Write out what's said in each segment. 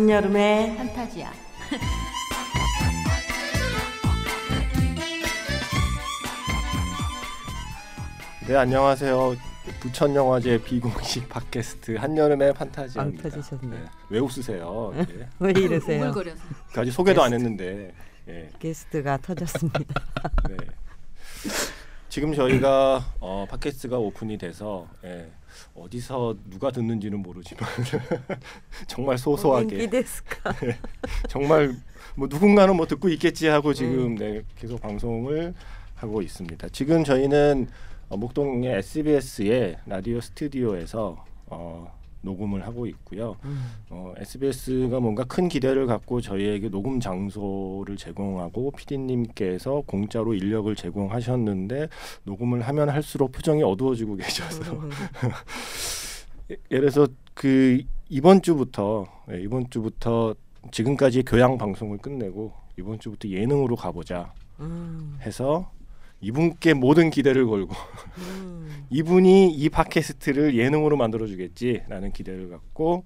한여름의 판타지야. 네 안녕하세요. 부천 영화제 비공식 팟캐스트 한여름의 판타지입니다. 안 터지셨네. 왜 웃으세요? 네. 왜 이러세요? 우물거려서. 그 아직 소개도 안 했는데. 예. 게스트가 터졌습니다. 네. 지금 저희가 어, 팟캐스트가 오픈이 돼서 예, 어디서 누가 듣는지는 모르지만 정말 소소하게 기데스카. 정말 뭐 누군가는 뭐 듣고 있겠지 하고 지금 네, 계속 방송을 하고 있습니다. 지금 저희는 어, 목동의 SBS의 라디오 스튜디오에서 어, 녹음을 하고 있고요. 음. 어, SBS가 뭔가 큰 기대를 갖고 저희에게 녹음 장소를 제공하고 PD님께서 공짜로 인력을 제공하셨는데 녹음을 하면 할수록 표정이 어두워지고 계셔서 예- 예를 들어서 그 이번 주부터 예, 이번 주부터 지금까지 교양 방송을 끝내고 이번 주부터 예능으로 가보자 음. 해서 이분께 모든 기대를 걸고 음. 이분이 이 팟캐스트를 예능으로 만들어주겠지라는 기대를 갖고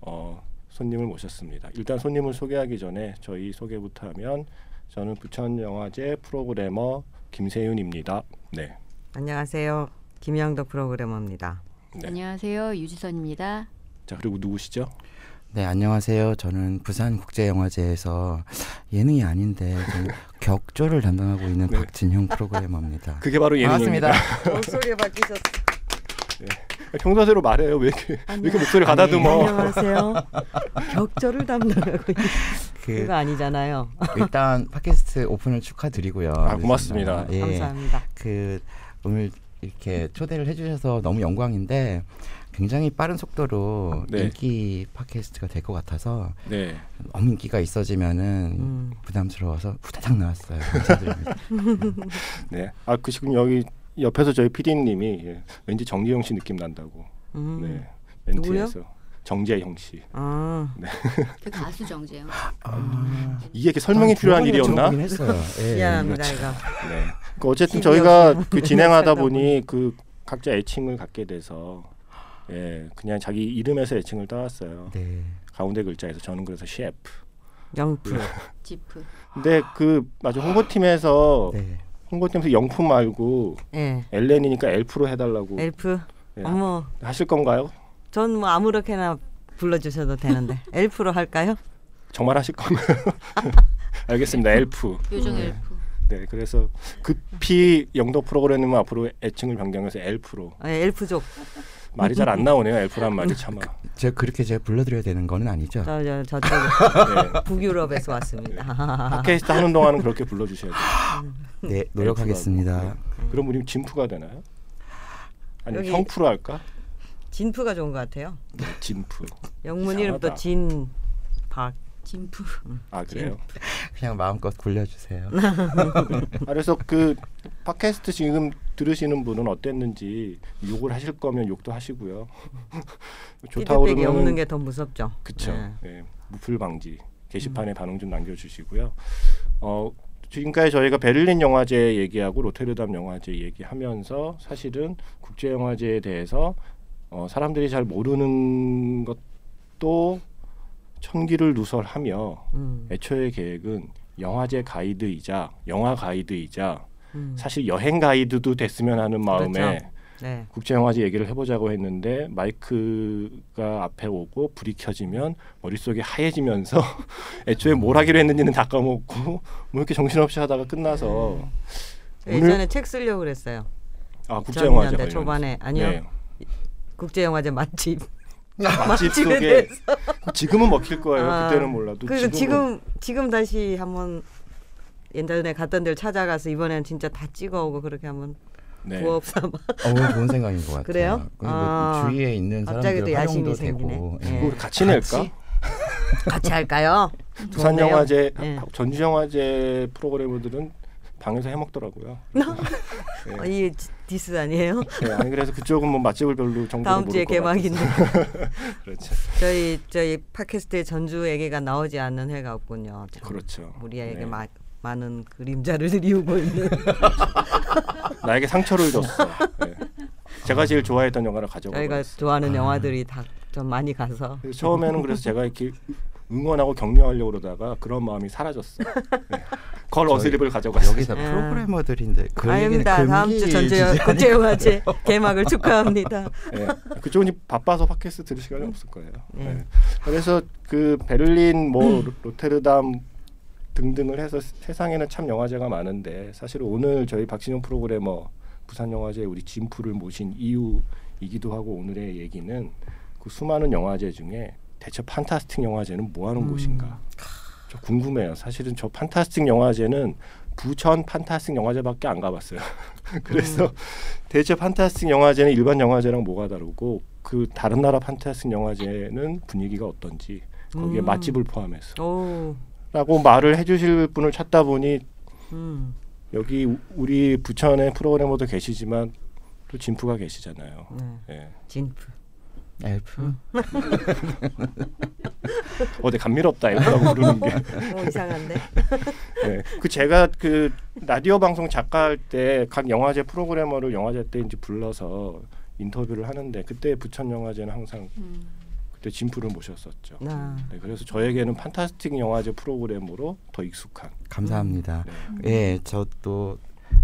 어, 손님을 모셨습니다. 일단 손님을 소개하기 전에 저희 소개부터 하면 저는 부천 영화제 프로그래머 김세윤입니다. 네. 안녕하세요. 김영덕 프로그래머입니다. 네. 안녕하세요. 유지선입니다. 자 그리고 누구시죠? 네, 안녕하세요. 저는 부산국제영화제에서 예능이 아닌데 좀 격조를 담당하고 있는 네. 박진형 프로그래머입니다. 그게 바로 예능입니다. 목소리 바뀌셨어. 평소대로 말해요. 왜 이렇게, 왜 이렇게 목소리 가다듬어? 안녕하세요. 격절을 담당하고 있는 그 그거 아니잖아요. 일단 팟캐스트 오픈을 축하드리고요. 아, 고맙습니다. 예, 감사합니다. 그 오늘 이렇게 초대를 해주셔서 너무 영광인데 굉장히 빠른 속도로 네. 인기 팟캐스트가 될 것 같아서 네. 너무 인기가 있어지면은 음. 부담스러워서 후다닥 나왔어요. 감사드립니다. 네. 아, 그 지금 여기 옆에서 저희 PD님이 예, 왠지 정재영 씨 느낌 난다고. 음. 네. 누구요? 멘트에서 정재영 씨. 아, 그 가수 정재영. 아, 이게 이렇게 설명이 필요한 일이었나? 했어요. 예, 미안합니다 그렇죠. 이거. 네. 그 어쨌든 저희가 그 진행하다 보니 그 각자 애칭을 갖게 돼서 예 그냥 자기 이름에서 애칭을 따왔어요. 네. 가운데 글자에서 저는 그래서 셰프. 영프. 지프. 근데 그 맞아 홍보팀에서 네. 홍보팀에서 영품 말고 예. 엘렌이니까 엘프로 해달라고 엘프. 예, 어머, 하실 건가요? 전 뭐 아무렇게나 불러주셔도 되는데 엘프로 할까요? 정말 하실 건가요? 알겠습니다. 엘프. 요정 네. 엘프. 네, 그래서 급히 영덕 프로그램은 앞으로 애칭을 변경해서 엘프로 아, 엘프족. 말이 잘 안 나오네요. 엘프란 말이 참아. 제가 그렇게 제가 불러드려야 되는 거는 아니죠. 저, 저 저쪽 네. 북유럽에서 왔습니다. 팟캐스트 하는 동안은 그렇게 불러주셔야 돼요. 네, 노력하겠습니다. 그럼 우리 진프가 되나요? 아니면 여기- 형프로 할까? 진프가 좋은 것 같아요. 네, 진프. 영문. 이름도 진박. 진프. 아 그래요? 그냥 마음껏 굴려주세요. 아, 그래서 그 팟캐스트 지금 들으시는 분은 어땠는지 욕을 하실 거면 욕도 하시고요. 좋다고 피드백이 없는 게 더 무섭죠. 그쵸. 네. 네, 무풀 방지 게시판에 반응 좀 남겨주시고요. 어, 지금까지 저희가 베를린 영화제 얘기하고 로테르담 영화제 얘기하면서 사실은 국제 영화제에 대해서 어, 사람들이 잘 모르는 것도 천기를 누설하며 음, 애초의 계획은 영화제 가이드이자 영화 가이드이자 음. 사실 여행 가이드도 됐으면 하는 마음에 그렇죠. 네. 국제 영화제 얘기를 해보자고 했는데 마이크가 앞에 오고 불이 켜지면 머릿속이 하얘지면서 애초에 뭘 하기로 했는지는 다 까먹고 뭐 이렇게 정신없이 하다가 끝나서 오늘- 예전에 책 쓰려고 그랬어요. 아 국제 영화제 2000년대 관련 초반에 아니요. 네. 국제 영화제 맛집. 맛집 맛집에 속에 대해서. 지금은 먹힐 거예요. 아, 그때는 몰라도 그리고 지금은 지금 지금 다시 한번 옛날에 갔던 데를 찾아가서 이번에는 진짜 다 찍어오고 그렇게 한번 네. 부업 삼아. 어, 좋은 생각인 것 같아요. 그래요? 그리고 아, 주위에 있는 사람들 야심이 활용도 생기네. 되고. 예. 우리 같이 낼까? 같이 할까요? 부산 좋은데요? 영화제 네. 전주 영화제 프로그래머들은 방에서 해먹더라고요. 네. 어, 이 디스 아니에요? 네, 아니 그래서 그쪽은 뭐 맛집을 별로 정보를 다음 주에. 개막인데 그렇죠. 저희 저희 팟캐스트에 전주 얘기가 나오지 않는 회가 없군요. 참 그렇죠. 우리에게 네. 마, 많은 그림자를 이루고 있는. 나에게 상처를 줬어. 네. 제가 제일 좋아했던 영화를 가져가 저희가. 좋아하는 영화들이 다 좀 많이 가서 처음에는 그래서 제가 이렇게 응원하고 격려하려고 그러다가 그런 마음이 사라졌어요. 네. 걸 어스립을 가져갔어요. 여기서 아. 프로그래머들인데 그 아닙니다. 다음 주 전제 국제영화제 개막을 축하합니다. 네. 그쪽은 바빠서 팟캐스트 들을 시간이 없을 거예요. 네. 네. 그래서 그 베를린 뭐 로- 로테르담 등등을 해서 세상에는 참 영화제가 많은데 사실 오늘 저희 박진영 프로그래머 부산 영화제 우리 진프를 모신 이유이기도 하고 오늘의 얘기는 그 수많은 영화제 중에 대체 판타스틱 영화제는 뭐 하는 음. 곳인가? 저 궁금해요. 사실은 저 판타스틱 영화제는 부천 판타스틱 영화제밖에 안 가봤어요. 그래서 대체 판타스틱 영화제는 일반 영화제랑 뭐가 다르고 그 다른 나라 판타스틱 영화제는 분위기가 어떤지 거기에 음. 맛집을 포함해서 오, 라고 말을 해주실 분을 찾다 보니 음, 여기 우- 우리 부천에 프로그래머도 계시지만 또 진프가 계시잖아요. 네, 예. 진프. 엘프 어디 감미롭다 이러고 부르는 게. 오, 이상한데. 네. 그 제가 그 라디오 방송 작가 할 때 각 영화제 프로그래머를 영화제 때 이제 불러서 인터뷰를 하는데 그때 부천 영화제는 항상 음. 그때 진프를 모셨었죠. 아, 네, 그래서 저에게는 판타스틱 영화제 프로그램으로 더 익숙한. 감사합니다. 네. 예, 저도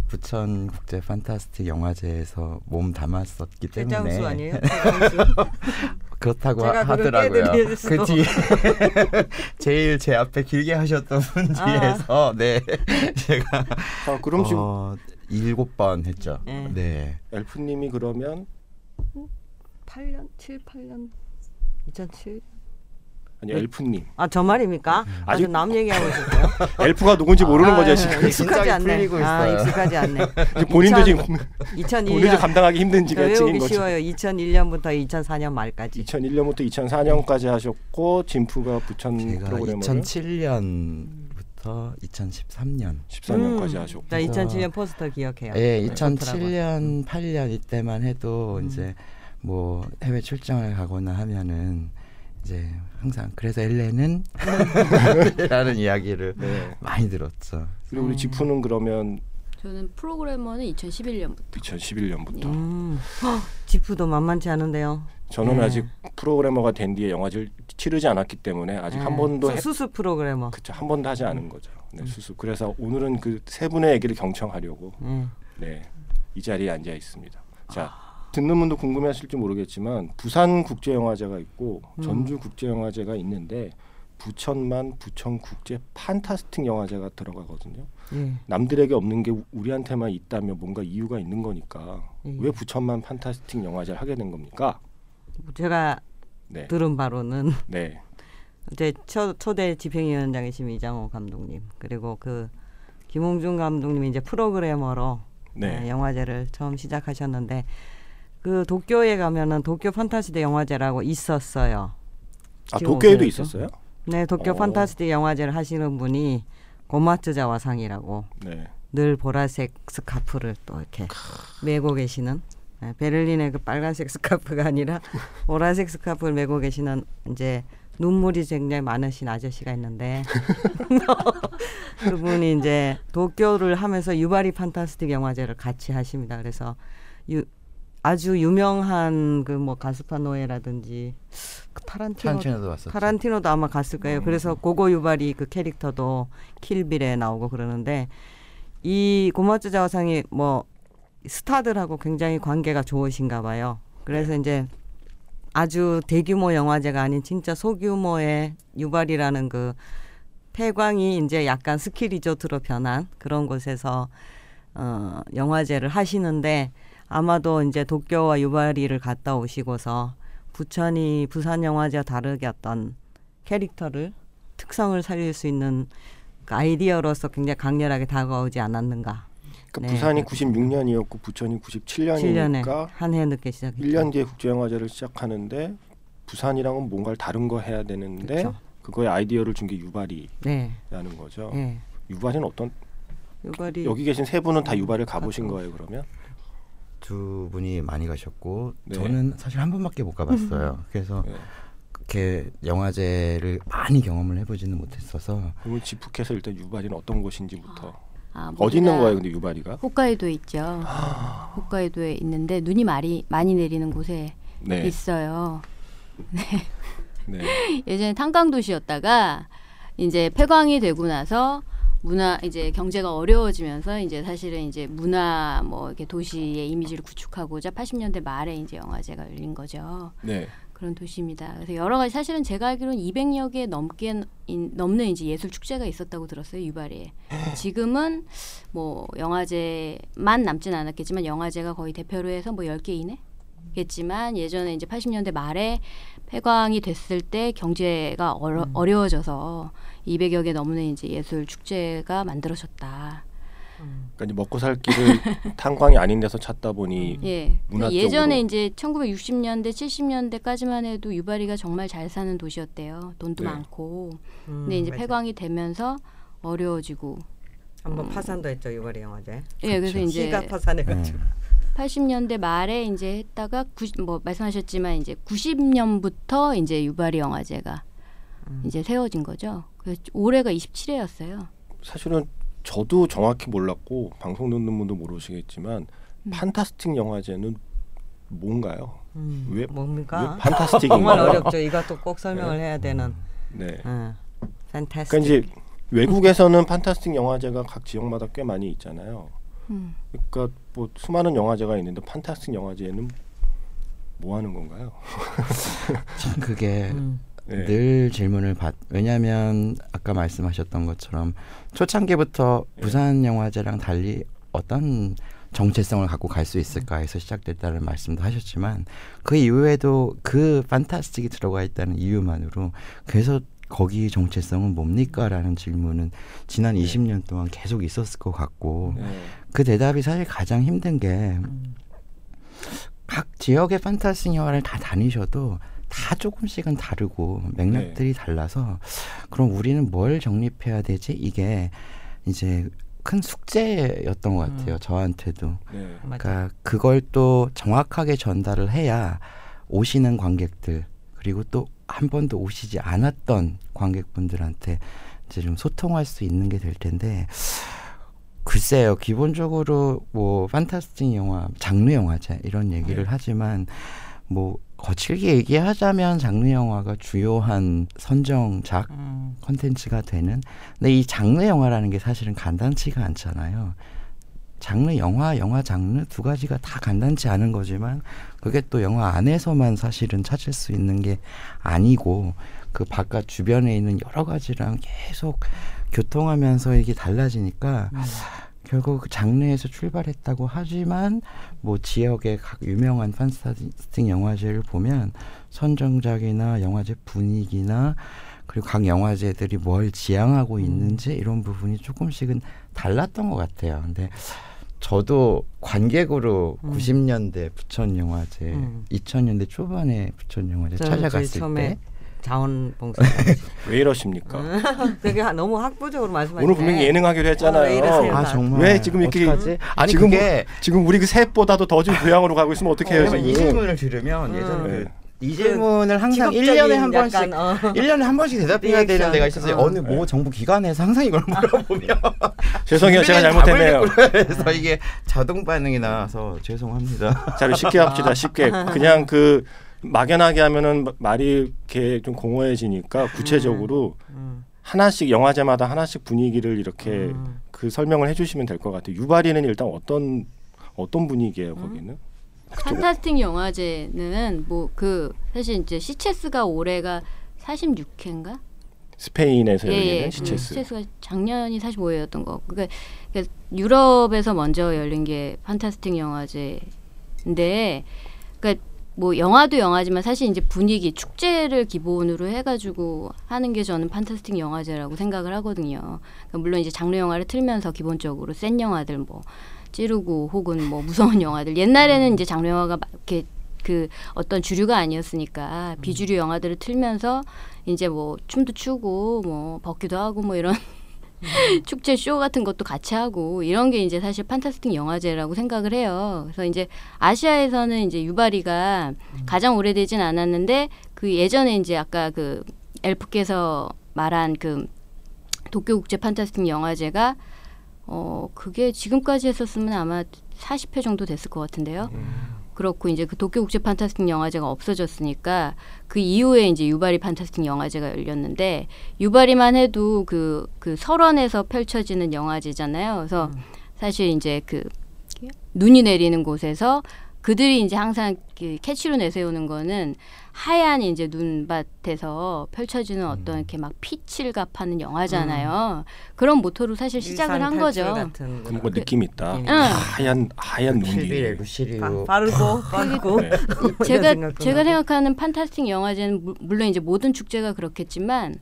부천 국제 판타스틱 영화제에서 몸 담았었기 때문에 최장수 아니에요? 최장수. 그렇다고 제가 하, 하더라고요. 그 뒤에 제일 제 앞에 길게 하셨던 분 아. 뒤에서 네 제가 아, 그럼 지금 어, 일곱 번 했죠. 네. 네. 엘프님이 그러면 8년, 7, 8년, 2007. 아니 네. 엘프님 아, 저 말입니까? 아주 아직- 남 얘기하고 있었어요. 엘프가 누군지 모르는 아, 거죠 예, 지금. 익숙하지 않네. 아. 익숙하지 않네. 본인도 2000 지금 2001년 본인이 감당하기 힘든 찍인 외우기 거죠. 쉬워요. 2001년부터 2004년 말까지. 2001년부터 2004년까지 하셨고 진프가 부천 제가 프로그래머를 2007년부터 2013년 14년까지 음, 하셨고. 나 2007년 포스터 기억해요. 예, 네, 좋더라고요. 2007년, 8년 이때만 해도 음. 이제 뭐 해외 출장을 가거나 하면은 이제 항상 그래서 엘레는 라는 이야기를 네. 많이 들었죠. 그리고 우리 음. 지프는 그러면 저는 프로그래머는 2011년부터. 2011년부터 음. 헉, 지프도 만만치 않은데요. 저는 네. 아직 프로그래머가 된 뒤에 영화제를 치르지 않았기 때문에 아직 한 네. 번도 수- 해, 수습 프로그래머. 그쵸 한 번도 하지 않은 거죠. 네, 수습. 그래서 오늘은 그 세 분의 얘기를 경청하려고 네. 네, 이 자리에 앉아 있습니다. 자, 듣는 분도 궁금해하실지 모르겠지만 부산 국제영화제가 있고 음. 전주 국제영화제가 있는데 부천만 부천 국제 판타스틱 영화제가 들어가거든요. 예. 남들에게 없는 게 우- 우리한테만 있다면 뭔가 이유가 있는 거니까 예. 왜 부천만 판타스틱 영화제를 하게 된 겁니까? 제가 네, 들은 바로는 네, 제 초, 초대 집행위원장이신 이장호 감독님 그리고 그 김홍준 감독님이 이제 프로그래머로 네. 네, 영화제를 처음 시작하셨는데 그 도쿄에 가면은 도쿄 판타지대 영화제라고 있었어요. 아 도쿄에도 있었어요? 네, 도쿄 어. 판타지대 영화제를 하시는 분이 고마츠자와상이라고 네. 늘 보라색 스카프를 또 이렇게 메고 계시는 네, 베를린의 그 빨간색 스카프가 아니라 보라색 스카프를 메고 계시는 이제 눈물이 굉장히 많으신 아저씨가 있는데 그분이 이제 도쿄를 하면서 유바리 판타스틱 영화제를 같이 하십니다. 그래서 유, 아주 유명한 그 뭐 가스파노에라든지 그 타란티노 타란티노도 왔었죠. 타란티노도 아마 갔을 음. 거예요. 그래서 고고 유발이 그 캐릭터도 킬빌에 나오고 그러는데 이 고마츠 자와상이 뭐 스타들하고 굉장히 관계가 좋으신가 봐요. 그래서 네. 이제 아주 대규모 영화제가 아닌 진짜 소규모의 유발이라는 그 폐광이 이제 약간 스키 리조트로 변한 그런 곳에서 어 영화제를 하시는데 아마도 이제 도쿄와 유발이를 갔다 오시고서 부천이 부산 영화제와 다르게 어떤 캐릭터를 특성을 살릴 수 있는 그 아이디어로서 굉장히 강렬하게 다가오지 않았는가. 그러니까 네, 부산이 그렇죠. 96년이었고 부천이 7년에 97년이니까 한 해 늦게 시작했죠. 1년 뒤에 국제영화제를 시작하는데 부산이랑은 뭔가를 다른 거 해야 되는데 그쵸. 그거에 아이디어를 준 게 유발이라는 네, 거죠. 네. 유발이는 어떤 유발이 여기 계신 세 분은 다 유발을 가보신 거예요 그러면? 두 분이 많이 가셨고 네. 저는 사실 한 번밖에 못 가봤어요. 그래서 네. 그렇게 영화제를 많이 경험을 해보지는 못했어서 그러면 지프켓을 일단 유발이는 어떤 곳인지부터 아, 어디 있는 거예요 근데 유발이가? 홋카이도에 있죠. 아. 홋카이도에 있는데 눈이 많이 많이 내리는 곳에 네. 있어요. 네. 예전에 탄광 도시였다가 이제 폐광이 되고 나서 문화 이제 경제가 어려워지면서 이제 사실은 이제 문화 뭐 이렇게 도시의 이미지를 구축하고자 80년대 말에 이제 영화제가 열린 거죠. 네. 그런 도시입니다. 그래서 여러 가지 사실은 제가 알기로는 200여 개 넘게 인- 넘는 이제 예술 축제가 있었다고 들었어요 유발에. 지금은 뭐 영화제만 남진 않았겠지만 영화제가 거의 대표로 해서 뭐 10개 이내 겠지만 예전에 이제 80년대 말에 폐광이 됐을 때 경제가 어려, 음. 어려워져서 200여 개 넘는 이제 예술 축제가 만들어졌다. 음. 그러니까 이제 먹고 살 길을 탄광이 아닌 데서 찾다 보니 예. 문화 예전에 쪽으로. 이제 1960년대, 70년대까지만 해도 유바리가 정말 잘 사는 도시였대요. 돈도 네. 많고. 음, 근데 이제 맞아. 폐광이 되면서 어려워지고. 한번 파산도 했죠 유발이 영화제. 예, 그래서 이제 시가 파산해가지고. 80년대 말에 이제 했다가 90, 뭐 말씀하셨지만 이제 90년부터 이제 유바리 영화제가 음. 이제 세워진 거죠. 그래서 올해가 27회였어요. 사실은 저도 정확히 몰랐고 방송 듣는 분도 모르시겠지만 음. 판타스틱 영화제는 뭔가요? 음, 왜- 뭡니까? 왜 판타스틱인가요? 정말 어렵죠. 이것도 꼭 설명을 해야 되는. 네. 어. 판타스틱. 그러니까 이제 외국에서는 판타스틱 영화제가 각 지역마다 꽤 많이 있잖아요. 음. 그러니까 뭐 수많은 영화제가 있는데 판타스틱 영화제는 뭐 하는 건가요? 참 그게 음. 네. 늘 질문을 받. 왜냐하면 아까 말씀하셨던 것처럼 초창기부터 네. 부산 영화제랑 달리 어떤 정체성을 갖고 갈 수 있을까 해서 시작됐다는 말씀도 하셨지만 그 이후에도 그 판타스틱이 들어가 있다는 이유만으로 그래서 거기 정체성은 뭡니까라는 질문은 지난 네. 20년 동안 계속 있었을 것 같고 네. 그 대답이 사실 가장 힘든 게각 음. 지역의 판타스 영화를 다 다니셔도 다 조금씩은 다르고 맥락들이 달라서 그럼 우리는 뭘 정립해야 되지? 이게 이제 큰 숙제였던 것 같아요. 음. 저한테도. 네. 맞아. 그러니까 그걸 또 정확하게 전달을 해야 오시는 관객들 그리고 또 한 번도 오시지 않았던 관객분들한테 이제 좀 소통할 수 있는 게 될 텐데 글쎄요 기본적으로 뭐 판타스틱 영화 장르 영화제 이런 얘기를 네. 하지만 뭐 거칠게 얘기하자면 장르 영화가 주요한 선정작 음. 컨텐츠가 되는 근데 이 장르 영화라는 게 사실은 간단치가 않잖아요. 장르 영화, 영화 장르 두 가지가 다 간단치 않은 거지만 그게 또 영화 안에서만 사실은 찾을 수 있는 게 아니고 그 바깥 주변에 있는 여러 가지랑 계속 교통하면서 이게 달라지니까 음. 결국 그 장르에서 출발했다고 하지만 뭐 지역의 각 유명한 판타스틱 영화제를 보면 선정작이나 영화제 분위기나 그리고 각 영화제들이 뭘 지향하고 음. 있는지 이런 부분이 조금씩은 달랐던 것 같아요. 근데 저도 관객으로 음. 90년대 부천 영화제, 음. 2000년대 초반에 부천 영화제 찾아갔을 때 자원봉사. 왜 이러십니까? 되게 하- 너무 학부적으로 말씀하시네. 오늘 분명히 예능하기로 어, 했잖아요. 왜 이러세요? 아 정말 왜 지금 이렇게- 어떡하지? 아니 지금 그게 지금 우리 그 셋보다도 더좀 교양으로 가고 있으면 어떡해요 왜냐면 이 지금? 질문을 들으면 음. 예전에 네. 그이 질문을 항상 직업적인 1년에 한 번씩 약간, 어. 1년에 한 번씩 대답해야 되는 리액션. 데가 있었어요. 어. 어느 모 정부 기관에서 항상 이걸 물어보면 죄송해요 제가 잘못했네요. 그래서 이게 자동 반응이 나와서 죄송합니다. 자, 쉽게 합시다. 쉽게 그냥 그 막연하게 하면은 마- 말이 이렇게 좀 공허해지니까 구체적으로 음. 하나씩 영화제마다 하나씩 분위기를 이렇게 음. 그 설명을 해주시면 될 것 같아요. 유바리는 일단 어떤 어떤 분위기예요 거기는? 판타스틱 영화제는 뭐 그 사실 이제 시체스가 올해가 46회인가? 스페인에서 예, 열리는 예. 시체스. 시체스가 작년이 45회였던 거. 그러니까, 그러니까 유럽에서 먼저 열린 게 판타스틱 영화제인데, 그러니까 뭐 영화도 영화지만 사실 이제 분위기 축제를 기본으로 해가지고 하는 게 저는 판타스틱 영화제라고 생각을 하거든요. 그러니까 물론 이제 장르 영화를 틀면서 기본적으로 센 영화들 뭐 찌르고 혹은 뭐 무서운 영화들 옛날에는 이제 장르 영화가 막 이렇게 그 어떤 주류가 아니었으니까 비주류 영화들을 틀면서 이제 뭐 춤도 추고 뭐 벗기도 하고 뭐 이런 축제 쇼 같은 것도 같이 하고 이런 게 이제 사실 판타스틱 영화제라고 생각을 해요. 그래서 이제 아시아에서는 이제 유바리가 가장 오래되진 않았는데 그 예전에 이제 아까 그 엘프께서 말한 그 도쿄 국제 판타스틱 영화제가 어 그게 지금까지 했었으면 아마 40회 정도 됐을 것 같은데요. 그렇고 이제 그 도쿄 국제 판타스틱 영화제가 없어졌으니까 그 이후에 이제 유바리 판타스틱 영화제가 열렸는데 유바리만 해도 그그 설원에서 펼쳐지는 영화제잖아요. 그래서 사실 이제 그 눈이 내리는 곳에서 그들이 이제 항상 그 캐치로 내세우는 거는 하얀 이제 눈밭에서 펼쳐지는 어떤 이렇게 막 피칠 갑하는 영화잖아요. 그런 모토로 사실 시작을 한 거죠. 같은 그런 거 느낌 있다. 응. 하얀 하얀 눈이. 실비레 루시리오 빠- 빠르고 빠르고 네. 제가 제가. 생각하는 판타스틱 영화제는 물- 물론 이제 모든 축제가 그렇겠지만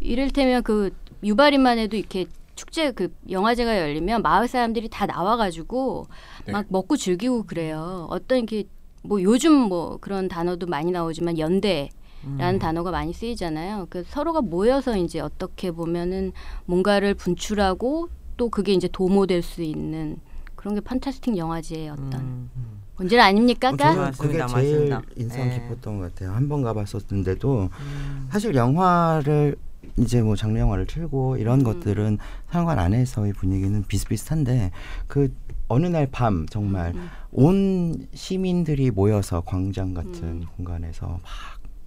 이를테면 그 유바리만 해도 이렇게 축제 그 영화제가 열리면 마을 사람들이 다 나와가지고 네. 막 먹고 즐기고 그래요. 어떤 이렇게 뭐 요즘 뭐 그런 단어도 많이 나오지만 연대 라는 음. 단어가 많이 쓰이잖아요. 그 서로가 모여서 이제 어떻게 보면은 뭔가를 분출하고 또 그게 이제 도모될 수 있는 그런 게 판타스틱 영화제의 어떤 음. 본질 아닙니까? 까? 저는 그게 맞습니다, 제일 맞습니다. 인상 예. 깊었던 것 같아요. 한 번 가봤었는데도 음. 사실 영화를 이제 뭐 장르 영화를 틀고 이런 음. 것들은 상관 안에서의 분위기는 비슷비슷한데 그 어느 날 밤 정말 음. 온 시민들이 모여서 광장 같은 음. 공간에서 막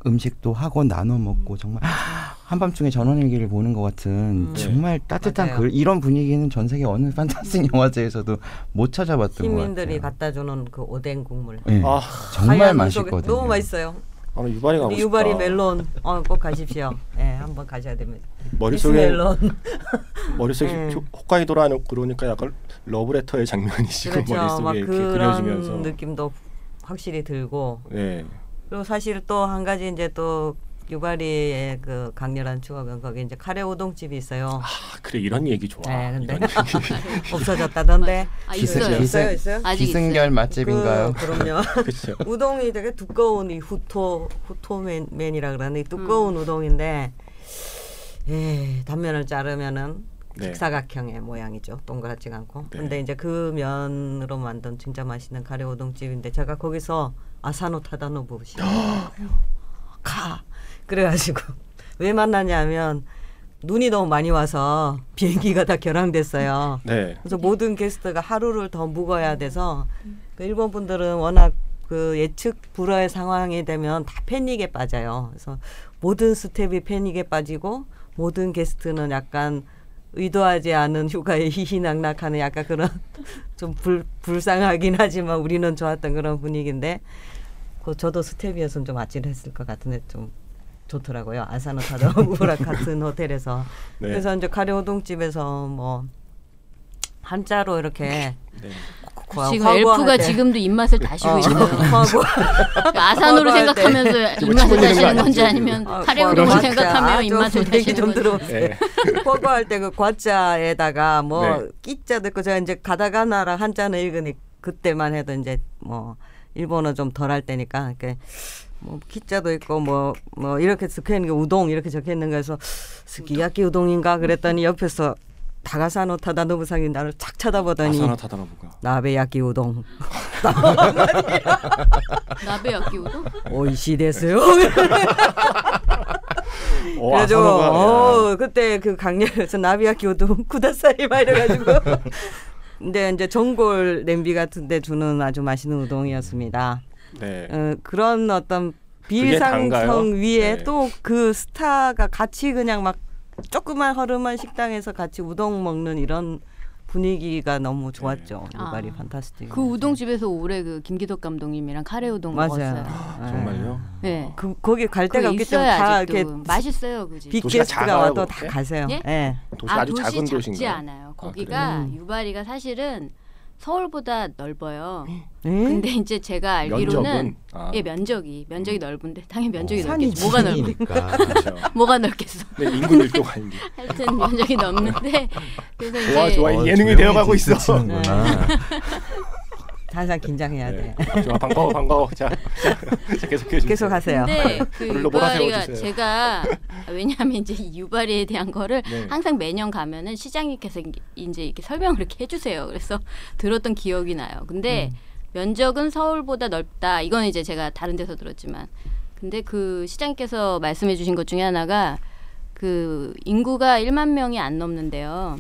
음식도 하고 나눠 먹고 정말 한밤중에 전원일기를 보는 것 같은 음. 정말 따뜻한 맞아요. 그 이런 분위기는 전 세계 어느 판타스틱 영화제에서도 못 찾아봤던 것 같아요. 시민들이 갖다 주는 그 오뎅 국물 네, 아, 정말 맛있거든요. 너무 맛있어요. 아, 유발이 가고 싶다. 유바리 멜론 어, 꼭 가십시오. 예, 한번 가셔야 됩니다. 머릿속에 멜론. 머릿속에 네. 조- 홋카이도라는 그러니까 약간 러브레터의 장면이 지금 그렇죠. 막 머릿속에 이렇게 그려지면서 느낌도 확실히 들고 네. 그리고 사실 또 한 가지 이제 또 유바리의 그 강렬한 추억은 거기 이제 카레 우동집이 있어요. 아, 그래 이런 얘기 좋아. 네, 근데 얘기. 없어졌다던데. 아 기승- 있어요. 기승- 있어요, 있어요. 아직 기승결 있어요. 맛집인가요? 그, 그럼요. 그렇죠. 우동이 되게 두꺼운 이 후토 후토맨이라 그러는데 이 두꺼운 우동인데 예, 단면을 자르면은 네. 직사각형의 모양이죠. 동그랗지가 않고. 네. 근데 이제 그 면으로 만든 진짜 맛있는 카레 우동집인데 제가 거기서 아사노 타다노부 씨 가 그래가지고 왜 만나냐면 눈이 너무 많이 와서 비행기가 다 결항됐어요. 네. 그래서 모든 게스트가 하루를 더 묵어야 돼서 그 일본 분들은 워낙 그 예측 불허의 상황이 되면 다 패닉에 빠져요. 그래서 모든 스텝이 패닉에 빠지고 모든 게스트는 약간 의도하지 않은 휴가에 희희낙낙하는 약간 그런 좀 불, 불쌍하긴 하지만 우리는 좋았던 그런 분위기인데 그 저도 스텝이었으면 좀 아찔했을 것 같은데 좀 좋더라고요. 아사노 타다오구랑 같은 호텔에서 네. 그래서 이제 카레오동집에서 뭐 한자로 이렇게 네. 과- 지금 엘프가 때- 지금도 입맛을 다시고 어, 있어요. 아산으로. 생각하면서 지금 입맛을 다시는 건지 아니면 과자. 생각하며 아, 입맛을 다시는 좀 건지. 들어보세요. 네. 화구할 때 그 과자에다가 뭐 네. 끼자도 있고 제가 이제 가다가나랑 한자는 읽으니 그때만 해도 이제 뭐 일본어 좀 덜 할 때니까 이렇게 뭐 기자도 있고 뭐뭐 이렇게 적혀 있는 게 우동 이렇게 적혀 있는 거에서 스키야키 우동인가 그랬더니 옆에서 다가사노 타다노부상이 나를 착 쳐다보더니 아사나 타다노부가. 나베야키 우동 나베 야끼 우동? 오이시 됐어요. 어, 그래가지고 아사나가 어, 그때 그 강렬해서 나비야키 우동 쿠다사이 막 이래가지고 근데 이제 전골 냄비 같은데 주는 아주 맛있는 우동이었습니다. 네. 어, 그런 어떤? 비상성 위에 네. 또그 스타가 같이 그냥 막 조그만 허름한 식당에서 같이 우동 먹는 이런 분위기가 너무 좋았죠. 네. 유바리 아, 판타스틱. 그 우동집에서 올해 그 김기덕 감독님이랑 카레 우동 맞아요. 먹었어요. 네. 정말요? 네. 그 거기 갈 데가 없기 때문에 다 아직도. 이렇게 맛있어요 그 집. 도시가 빅게스트가 와도 다? 가세요. 예? 예. 도시 아 아주 도시 작은 도시인가요? 않아요. 거기가 음. 유바리가 사실은 서울보다 넓어요. 예? 근데 이제 제가 알기로는 면적은 아, 예 면적이 면적이 넓은데 당연히 면적이 어, 넓겠지. 뭐가 넓어? 산이니까. 그렇죠. 뭐가 넓겠어? 근데 인구 밀도가 이제 하여튼 면적이 넓는데 그래서 이제 좋아 좋아 어, 예능이 되어가고 있어. 항상 긴장해야 돼. 네. 좋아 반가워 반가워. 자, 자, 자 계속 해 주세요. 계속 하세요. 근데 그 주세요. 제가 왜냐하면 이제 이 유바리에 대한 거를 네. 항상 매년 가면은 시장님께서 이제 이렇게 설명을 이렇게 해주세요. 그래서 들었던 기억이 나요. 근데 음. 면적은 서울보다 넓다. 이건 이제 제가 다른 데서 들었지만, 근데 그 시장님께서 말씀해주신 것 중에 하나가 그 인구가 1만 명이 안 넘는데요.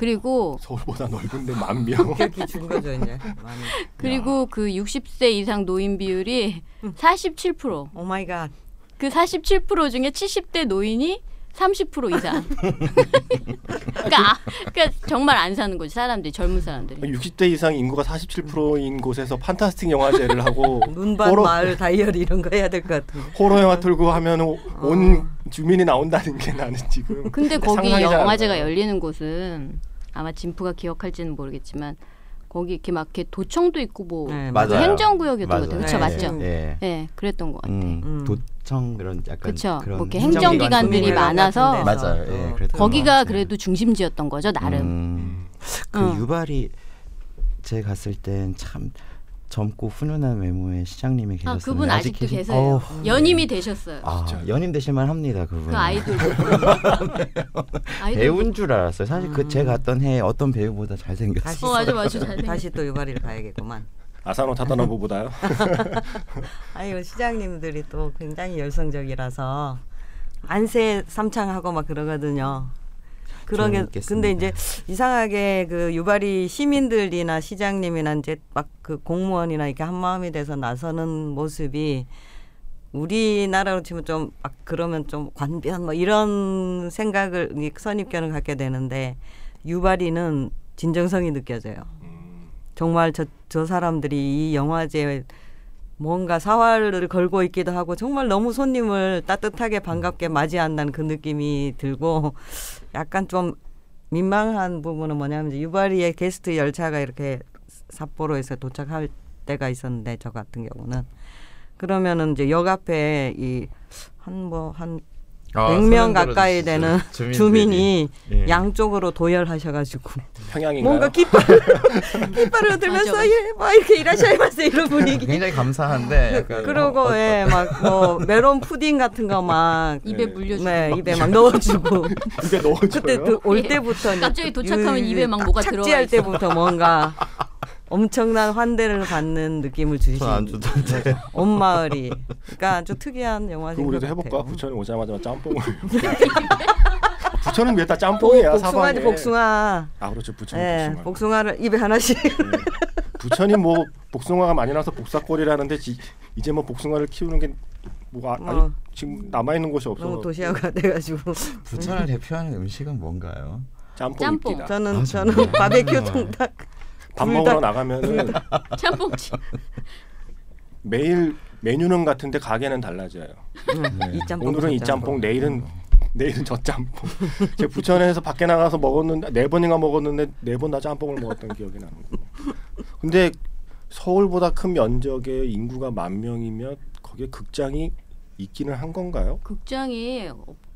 그리고 서울보다 넓은데 만 명. 거죠 이제. 많이. 그리고 그 60세 이상 노인 비율이 47%. Oh my god. 그 47% 중에 70대 노인이 30% 이상. 그러니까, 아, 그러니까 정말 안 사는 거지 사람들이 젊은 사람들이. 60대 이상 인구가 47%인 곳에서 fantastic 영화제를 하고 눈반 호러, 마을 다이어리 이런 거 해야 될 것 같은데. 호러 영화 틀고 하면 온 주민이 나온다는 게 나는 지금. 근데 거기 영화제가. 열리는 곳은 아마 진프가 기억할지는 모르겠지만 거기 이렇게 막 이렇게 도청도 있고 뭐 네, 맞아요. 행정구역이었던 것 같아요. 그렇죠, 네, 맞죠? 예. 네, 그랬던 것 같아. 음, 음. 도청 그런 약간 그쵸. 그런 뭐 이렇게 행정기관 행정기관들이 많아서. 맞아요. 예, 어, 거기가. 그래도 중심지였던 거죠, 나름. 음, 그 어. 유발이 제 갔을 땐참 젊고 훈훈한 외모의 시장님이 계셨어요. 아, 그분 아직도 계신- 계세요. 어우, 연임이 되셨어요. 아, 진짜요? 연임 되실 만 합니다. 그분. 그 아이돌. 배우인 줄 알았어요. 사실 그 음. 제가 갔던 해에 어떤 배우보다 잘생겼어요. 어, 맞아, 맞아. 잘 다시 또 유발이를 가야겠구만. 아사노 타다노부보다요. 아이고 시장님들이 또 굉장히 열성적이라서 안새 삼창하고 막 그러거든요. 그런 게 재밌겠습니다. 근데 이제 이상하게 그 유발이 시민들이나 시장님이나 이제 막 그 공무원이나 이렇게 한 마음이 돼서 나서는 모습이 우리나라로 치면 좀 막 그러면 좀 관변 뭐 이런 생각을 이 선입견을 갖게 되는데 유발이는 진정성이 느껴져요. 음, 정말 저, 저 사람들이 이 영화제에 뭔가 사활을 걸고 있기도 하고 정말 너무 손님을 따뜻하게 반갑게 맞이한다는 그 느낌이 들고 약간 좀 민망한 부분은 뭐냐면 유바리의 게스트 열차가 이렇게 삿포로에서 도착할 때가 있었는데 저 같은 경우는. 그러면은 이제 역 앞에 이 한 뭐한 아, 100명 가까이 되는 주민들이. 주민이 예. 양쪽으로 도열하셔가지고 평양인가요? 뭔가 깃발 깃발을 들면서 맞아. 예, 막 이렇게 일하셔야겠어 이런 분위기. 굉장히 감사한데 약간 그러고 어, 예, 막뭐 메론 푸딩 같은 거 막 입에 네. 물려주고. 네, 입에 막 넣어주고 입에 넣어줘요. 그때 그- 올 예. 때부터 이제 갑자기 도착하면 유- 입에 막 뭐가 착지할 들어가 있어. 때부터 뭔가 엄청난 환대를 받는 느낌을 주신 손안 주던데. 온 마을이 그러니까 아주 특이한 영화인 그럼 것 우리도 해볼까? 같아요. 부천에 오자마자 짬뽕을. 부천은 왜다 짬뽕이야 복숭아지 사방에. 복숭아. 아 그렇죠 부천 예, 복숭아. 복숭아를 입에 하나씩. 네. 부천이 뭐 복숭아가 많이 나서 복사골이라는데 지, 이제 뭐 복숭아를 키우는 게 뭐가 아, 어. 지금 남아 있는 곳이 없어. 너무 도시화가 돼가지고 부천을 대표하는 음식은 뭔가요? 짬뽕입니다. 짬뽕. 저는 아, 저는? 바베큐 통닭 밥. 먹으러 나가면은 짬뽕집. 매일 메뉴는 같은데 가게는 달라져요. 이 짬뽕 오늘은 이저 짬뽕, 내일은 내일은 저 짬뽕. 제가 부천에서 밖에 나가서 먹었는데 네 번인가 먹었는데 네 번 다 짬뽕을 먹었던 기억이 나는 거예요. 근데 서울보다 큰 면적의 인구가 만 명이면 거기에 극장이 있기는 한 건가요? 극장이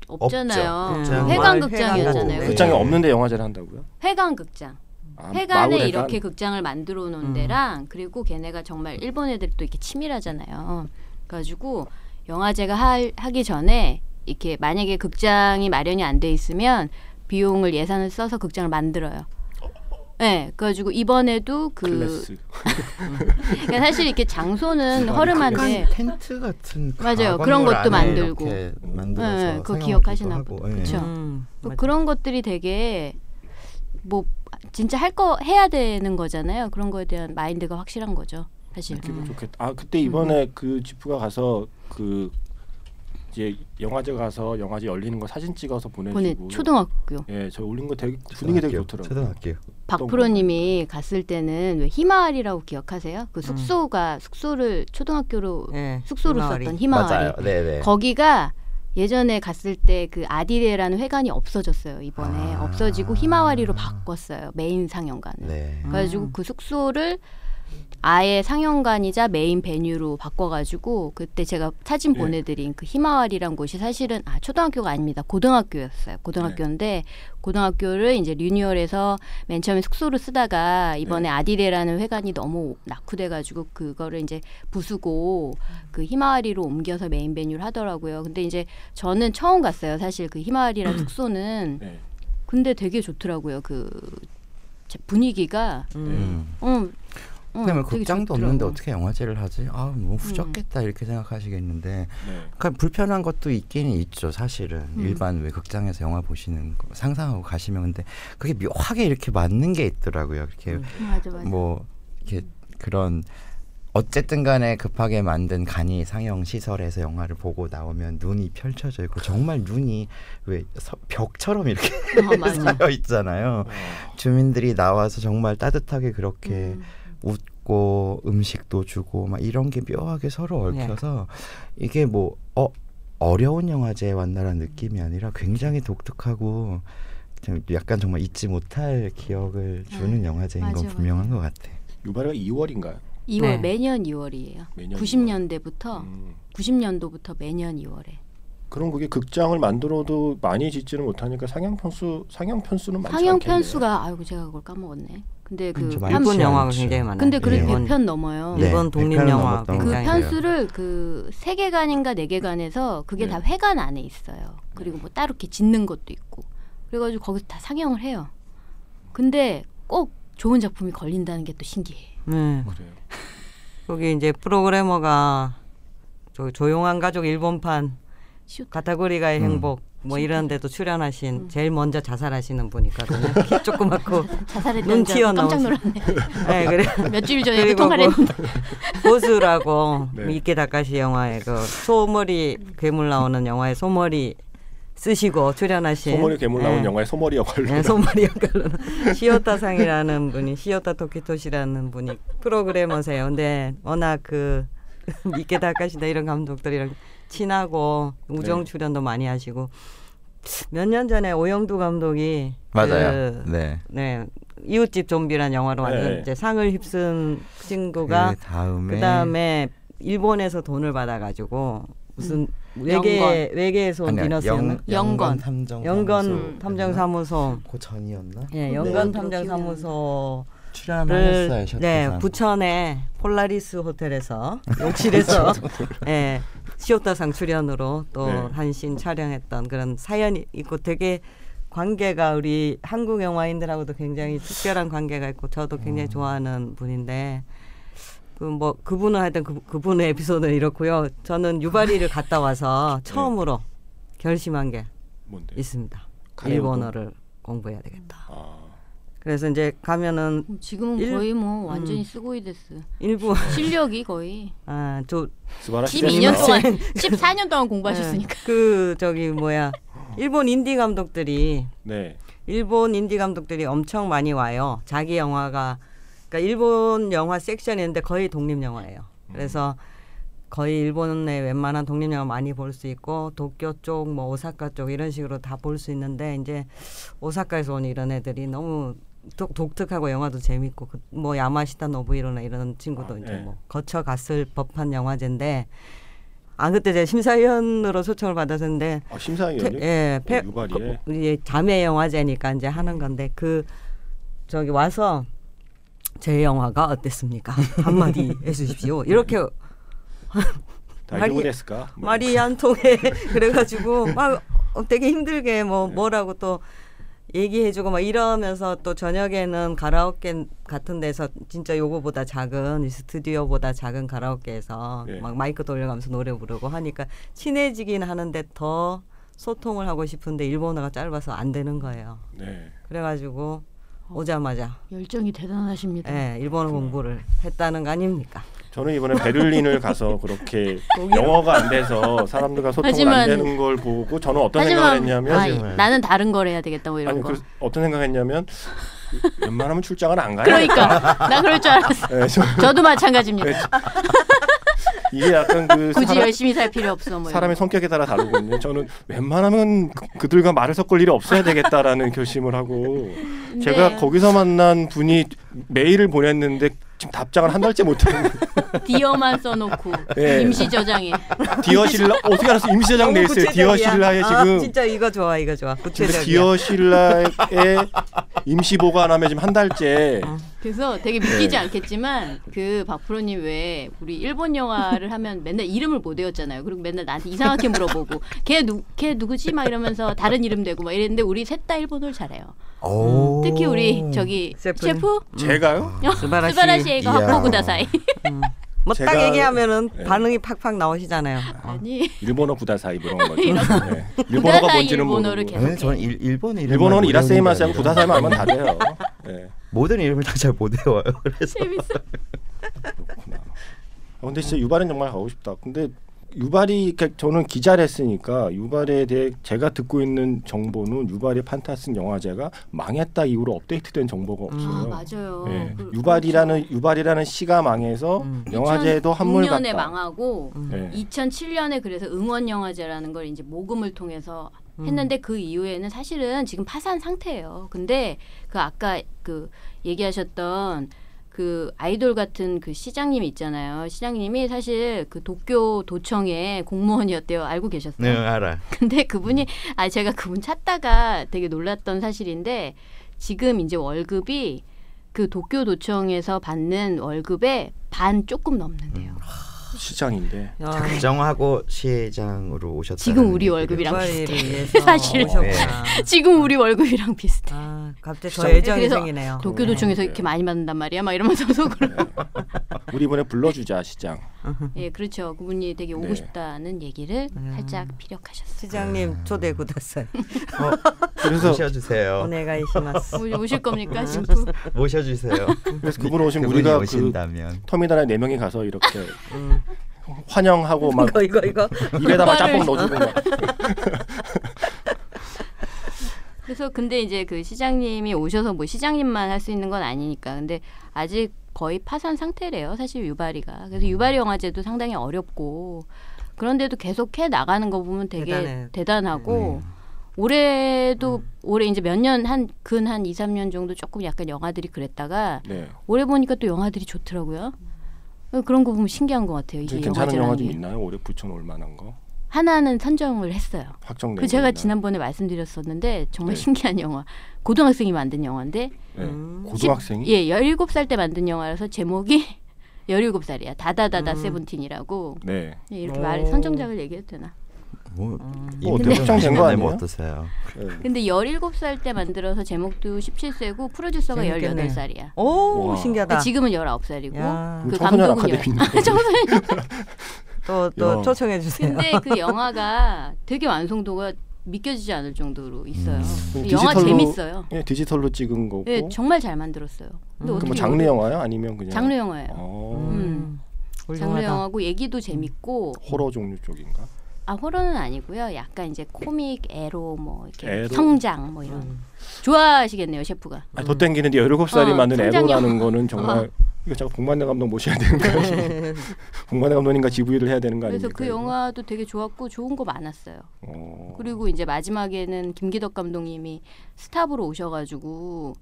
없. 극장. 회관 극장이었잖아요. 네. 극장이 없는데 영화제를 한다고요? 회관 극장. 아, 회관에 이렇게? 극장을 만들어 놓은 음. 데랑 그리고 걔네가 정말 일본 애들이 또 이렇게 치밀하잖아요. 그래가지고 영화제가 할, 하기 전에 이렇게 만약에 극장이 마련이 안 돼 있으면 비용을 예산을 써서 극장을 만들어요. 네, 그래가지고 이번에도 그. 그러니까 사실 이렇게 장소는 허름한데 텐트 같은 맞아요. 그런 것도 만들고. 이렇게 만들어서 네, 그거 기억하시나 보다. 예. 그쵸? 음. 그런 것들이 되게 뭐 진짜 할 거 해야 되는 거잖아요. 그런 거에 대한 마인드가 확실한 거죠. 사실. 기분 좋겠다. 아 그때 이번에 그 지프가 가서 그 이제 영화제 가서 영화제 열리는 거 사진 찍어서 보내주고. 보내 초등학교 예, 저 올린 거 되게 분위기 되게 좋더라고요. 초등학교. 박프로님이 갔을 때는 왜 히마와리라고 기억하세요? 그 숙소가 숙소를 초등학교로 예, 숙소로 히마와리. 썼던 히마와리 맞아요. 네, 네. 거기가 예전에 갔을 때 그 아디레라는 회관이 없어졌어요 이번에 아. 없어지고 히마와리로 바꿨어요 메인 상영관을 네. 그래가지고 음. 그 숙소를 아예 상영관이자 메인 venue로 바꿔가지고 그때 제가 사진 예. 보내드린 그 히마와리란 곳이 사실은 아 초등학교가 아닙니다 고등학교였어요 고등학교인데 고등학교를 이제 리뉴얼해서 맨 처음에 숙소로 쓰다가 이번에 아디레라는 회관이 너무 낙후돼가지고 그거를 이제 부수고 그 희마와리로 옮겨서 메인 베뉴를 하더라고요 근데 이제 저는 처음 갔어요 사실 그 희마와리라는 숙소는 네. 근데 되게 좋더라고요 그 분위기가 음. 음. 어, 어, 그다음에 되게 극장도. 없는데 어떻게 영화제를 하지? 아 너무 후졌겠다 이렇게 생각하시겠는데 네. 그러니까 불편한 것도 있기는 있죠 사실은 음. 일반 왜 극장에서 영화 보시는 거 상상하고 가시면 근데 그게 묘하게 이렇게 맞는 게 있더라고요 이렇게 음. 맞아 맞아. 뭐 이렇게 그런 어쨌든 간에 급하게 만든 간이 상영 시설에서 영화를 보고 나오면 눈이 펼쳐져 있고 정말 눈이 왜 서- 벽처럼 이렇게 어. 쌓여 있잖아요. 어, 주민들이 나와서 정말 따뜻하게 그렇게 음. 웃고 음식도 주고 막 이런 게 묘하게 서로 네. 얽혀서 이게 뭐 어, 어려운 영화제에 왔나라는 느낌이 아니라 굉장히 독특하고 좀 약간 정말 잊지 못할 기억을 주는 아, 영화제인 건 맞아, 분명한 것 같아. 유발이가 2월인가요? 2월 네. 매년 2월이에요. 매년 90년대부터 음. 90년도부터 매년 2월에. 그럼 그게 극장을 만들어도 많이 짓지는 못하니까 상영 편수 상영 편수는 많지 상영 않겠네요. 편수가 아이고 제가 그걸 까먹었네. 근데 그 그렇죠. 편, 일본 영화가 않죠. 굉장히 많아요. 근데 그래 예. 일본, 100편 넘어요. 네, 일본 독립 100편 영화 그. 편수를 그 세 개관인가 네 개관에서 그게 네. 다 회관 안에 있어요. 그리고 뭐 따로 이렇게 짓는 것도 있고. 그래가지고 거기서 다 상영을 해요. 근데 꼭 좋은 작품이 걸린다는 게 또 신기해. 네. 그래요. 거기 이제 프로그래머가 저 조용한 가족 일본판 슛. 가타고리가의 음. 행복 뭐 이런 데도 출연하신 음. 제일 먼저 자살하시는 분이거든요. 키 조그맣고 눈줄 알고 깜짝 놀랐네. 네, 그래 몇 주일 전에도 그리고 통화를 뭐- 했는데. 보수라고 네. 미케 다카시 영화에 그 소머리 괴물 나오는 영화에 소머리 쓰시고 출연하신 소머리 괴물 나온 네. 영화의 소머리 역할로 네, 소머리 역할로는 시오타상이라는 분이 시오타 토키토시라는 분이 프로그래머세요. 근데 워낙 그 미케 다카시다 이런 감독들이랑 친하고 우정 네. 출연도 많이 하시고 몇 년 전에 오영두 감독이 맞아요. 그, 네. 네 이웃집 좀비란 영화로 완전 네. 이제 상을 휩쓴 친구가 그 다음에 그 다음에 일본에서 돈을 받아가지고 무슨 음. 외계 영건. 외계에서 아니야, 디너스였나? 영, 영건. 탐정 연건 탐정 사무소. 그 전이었나? 예, 네. 연건 네. 탐정 사무소를 출연을 했어요. 네. 부천의 폴라리스 호텔에서 욕실에서 예 시오타상 출연으로 또 네. 한신 촬영했던 그런 사연이 있고 되게 관계가 우리 한국 영화인들하고도 굉장히 특별한 관계가 있고 저도 굉장히 좋아하는 분인데 그 뭐 그분은 하여튼 그, 그분의 에피소드는 이렇고요. 저는 유바리를 갔다 와서 처음으로 결심한 게 뭔데? 있습니다. 일본어를 공부해야 되겠다. 아, 그래서 이제 가면은 지금은 일- 거의 뭐 완전히 음. 쓰고이 됐어. 일부 실력이 거의 아저 12년 스바라시 동안 14년 동안 공부하셨으니까. 그 저기 뭐야 일본 인디 감독들이 네. 일본 인디 감독들이 엄청 많이 와요. 자기 영화가 그러니까 일본 영화 섹션이 있는데 거의 독립 영화예요. 그래서 거의 일본의 웬만한 독립 영화 많이 볼 수 있고 도쿄 쪽, 뭐 오사카 쪽 이런 식으로 다 볼 수 있는데 이제 오사카에서 온 이런 애들이 너무 독, 독특하고 영화도 재밌고 그, 뭐 야마시타 노부이로나 이런 친구도 아, 이제 예. 뭐 거쳐 갔을 법한 영화제인데 아 그때 제가 심사위원으로 초청을 받았는데 아, 심사위원이 예, 페, 어? 그, 이제 자매 영화제니까 이제 하는 건데 그 저기 와서 제 영화가 어땠습니까? 한마디 해주십시오. 이렇게 말이-? 뭐. 말이 안 통해 그래가지고 막 어, 되게 힘들게 뭐 뭐라고 또 얘기해주고 막 이러면서 또 저녁에는 가라오케 같은 데서 진짜 요거보다 작은 이 스튜디오보다 작은 가라오케에서 예. 막 마이크 돌려가면서 노래 부르고 하니까 친해지긴 하는데 더 소통을 하고 싶은데 일본어가 짧아서 안 되는 거예요. 네. 그래가지고 오자마자 열정이 대단하십니다. 예, 일본어 공부를 했다는 거 아닙니까? 저는 이번에 베를린을 가서 그렇게 영어가 안 돼서 사람들과 하지만- 안 되는 걸 보고 저는 어떤 생각을 했냐면 아, 나는 다른 걸 해야 되겠다 뭐 이런 아니 거. 그 어떤 생각했냐면 웬만하면 출장은 안 가요. 그러니까 나 그럴 줄 알았어. 네, 저- 저도 마찬가지입니다. 네, 이게 약간 그 굳이 사람, 열심히 살 필요 없어. 뭐 사람의. 성격에 따라 다르거든요. 저는 웬만하면 그, 들과 말을 섞을 일이 없어야 되겠다라는 결심을 하고 제가 네. 거기서 만난 분이 메일을 보냈는데 지금 답장을 한 달째 못했는데 Dear만 써놓고 네. 임시 저장해. Dear 실라 어떻게 알았어 임시 저장 돼 있어요. Dear 실라에 아, 지금 진짜 이거 좋아 이거 좋아 근데 구체적이야. Dear 실라에 임시 보관하면 지금 한 달째 그래서 되게 네. 믿기지 않겠지만 그 박프로님 왜 우리 일본 영화를 하면 맨날 이름을 못 외웠잖아요. 그리고 맨날 나한테 이상하게 물어보고 걔 누 걔 누구지 막 이러면서 다른 이름 대고 막 이랬는데 우리 셋 다 일본어를 잘해요. 오. 특히 우리 저기 셰프님. 셰프 제가요? 素晴らし. 素晴らし 이거 이야. 早くください. 뭐딱 제가- 얘기하면은 네. 반응이 팍팍 나오시잖아요. 어. 아니 일본어 ください 이런 거죠. 이런 네. 일본어가 ください 뭔지는 일본어를 모르고. 네, 저는 일, 일본어 일본어는 이라세이마스하고 구다사이만 알면 다 돼요. 네. 모든 이름을 다 잘 못 외워요. 그래서 재밌어. 그렇구나. 아, 근데 진짜 유바린 정말 가고 싶다. 근데 유바리 그러니까 저는 기자를 했으니까 유바리에 대해 제가 듣고 있는 정보는 유바리의 판타스틱 영화제가 망했다 이후로 업데이트된 정보가 아 없어요. 맞아요. 예. 그- 유바리라는 유바리라는 시가 망해서 음. 영화제도 한물 2006년에 갔다. 망하고 예. 2007년에 그래서 응원 영화제라는 걸 이제 모금을 통해서 음. 했는데 그 이후에는 사실은 지금 파산 상태예요. 근데 그 아까 그 얘기하셨던 그 아이돌 같은 그 시장님 있잖아요. 시장님이 사실 그 도쿄 도청의 공무원이었대요. 알고 계셨어요? 네 알아. 근데 그분이 아 제가 그분 찾다가 되게 놀랐던 사실인데 지금 이제 월급이 그 도쿄 도청에서 받는 월급의 반 조금 넘는데요. 시장인데 야, 작정하고 시장으로 오셨다. 지금 우리 월급이랑 비슷해. 사실. 오셨구나. 지금 우리 월급이랑 비슷해. 아, 갑자기 시장- 더 애정이 그래서 생기네요. 도쿄 도청에서 이렇게 많이 받는단 말이야, 막 이러면서 속으로. 우리 이번에 불러주자 시장. 예, 그렇죠. 그분이 되게 오고 네. 싶다는 얘기를 음. 살짝 피력하셨어요. 시장님 초대 구다사이. 그래서 모셔주세요. 오네가 이시마스. 오- 오실 겁니까, 셰프? 모셔주세요. 그래서 그분 오시면 그분이 우리가 그 오신다면. 터미널에 네 명이 가서 이렇게 음. 환영하고 막 이거 이거 이거. 입에다가 오빠를- 짬뽕 넣어주고 막. 그래서 근데 이제 그 시장님이 오셔서 뭐 시장님만 할 수 있는 건 아니니까. 근데 아직 거의 파산 상태래요. 사실 유바리가. 그래서 유바리 영화제도 상당히 어렵고 그런데도 계속 해 나가는 거 보면 되게 대단해. 대단하고 음. 올해도 올해 이제 몇 년 한 근한 2, 3년 정도 조금 약간 영화들이 그랬다가 네. 올해 보니까 또 영화들이 좋더라고요. 그런 거 보면 신기한 것 같아요. 이게 괜찮은 영화 좀 게. 있나요? 올해 붙여놓을 만한 거 하나는 선정을 했어요. 확정된. 그 제가 거 있나요? 지난번에 말씀드렸었는데 정말 네. 신기한 영화. 고등학생이 만든 영화인데 네. 음. 고등학생이 예, 17살 때 만든 영화라서 제목이 17살이야. 다다다다 음. 세븐틴이라고. 네. 예, 이렇게 오. 말 선정작을 얘기해도 되나? 뭐 음. 뭐 이미 어때? 확정된 거뭐 아니에요? 어떠세요? 네. 근데 17살 때 만들어서 제목도 17세고 프로듀서가 재밌겠네. 18살이야. 오 우와. 신기하다. 지금은 19살이고 야. 그 청소년 감독은 아카데미. 청소년. 또또 야. 초청해 주세요. 근데 그 영화가 되게 완성도가 믿겨지지 않을 정도로 있어요. 그럼 영화 디지털로- 재밌어요. 예, 디지털로 찍은 거고. 예, 정말 잘 만들었어요. 근데 음. 그뭐 어떻게 장르 영화요? 아니면 그냥 장르 영화예요. 어, 음. 장르 훌륭하다. 영화고 얘기도 재밌고 호러 종류 쪽인가? 아 호러는 아니고요. 약간 이제 코믹 에로 뭐 이렇게 에로? 성장 뭐 이런 음. 좋아하시겠네요 셰프가. 아, 더 땡기는데 17 살이 어, 만든 성장 에로라는 영화. 거는 정말 이거 자꾸 복만대 감독 모셔야 되는 거 아니에요? 복만대 감독님과 GV를 해야 되는 거 그래서 아닙니까? 그 이거? 영화도 되게 좋았고 좋은 거 많았어요. 어. 그리고 이제 마지막에는 김기덕 감독님이 스탑으로 오셔가지고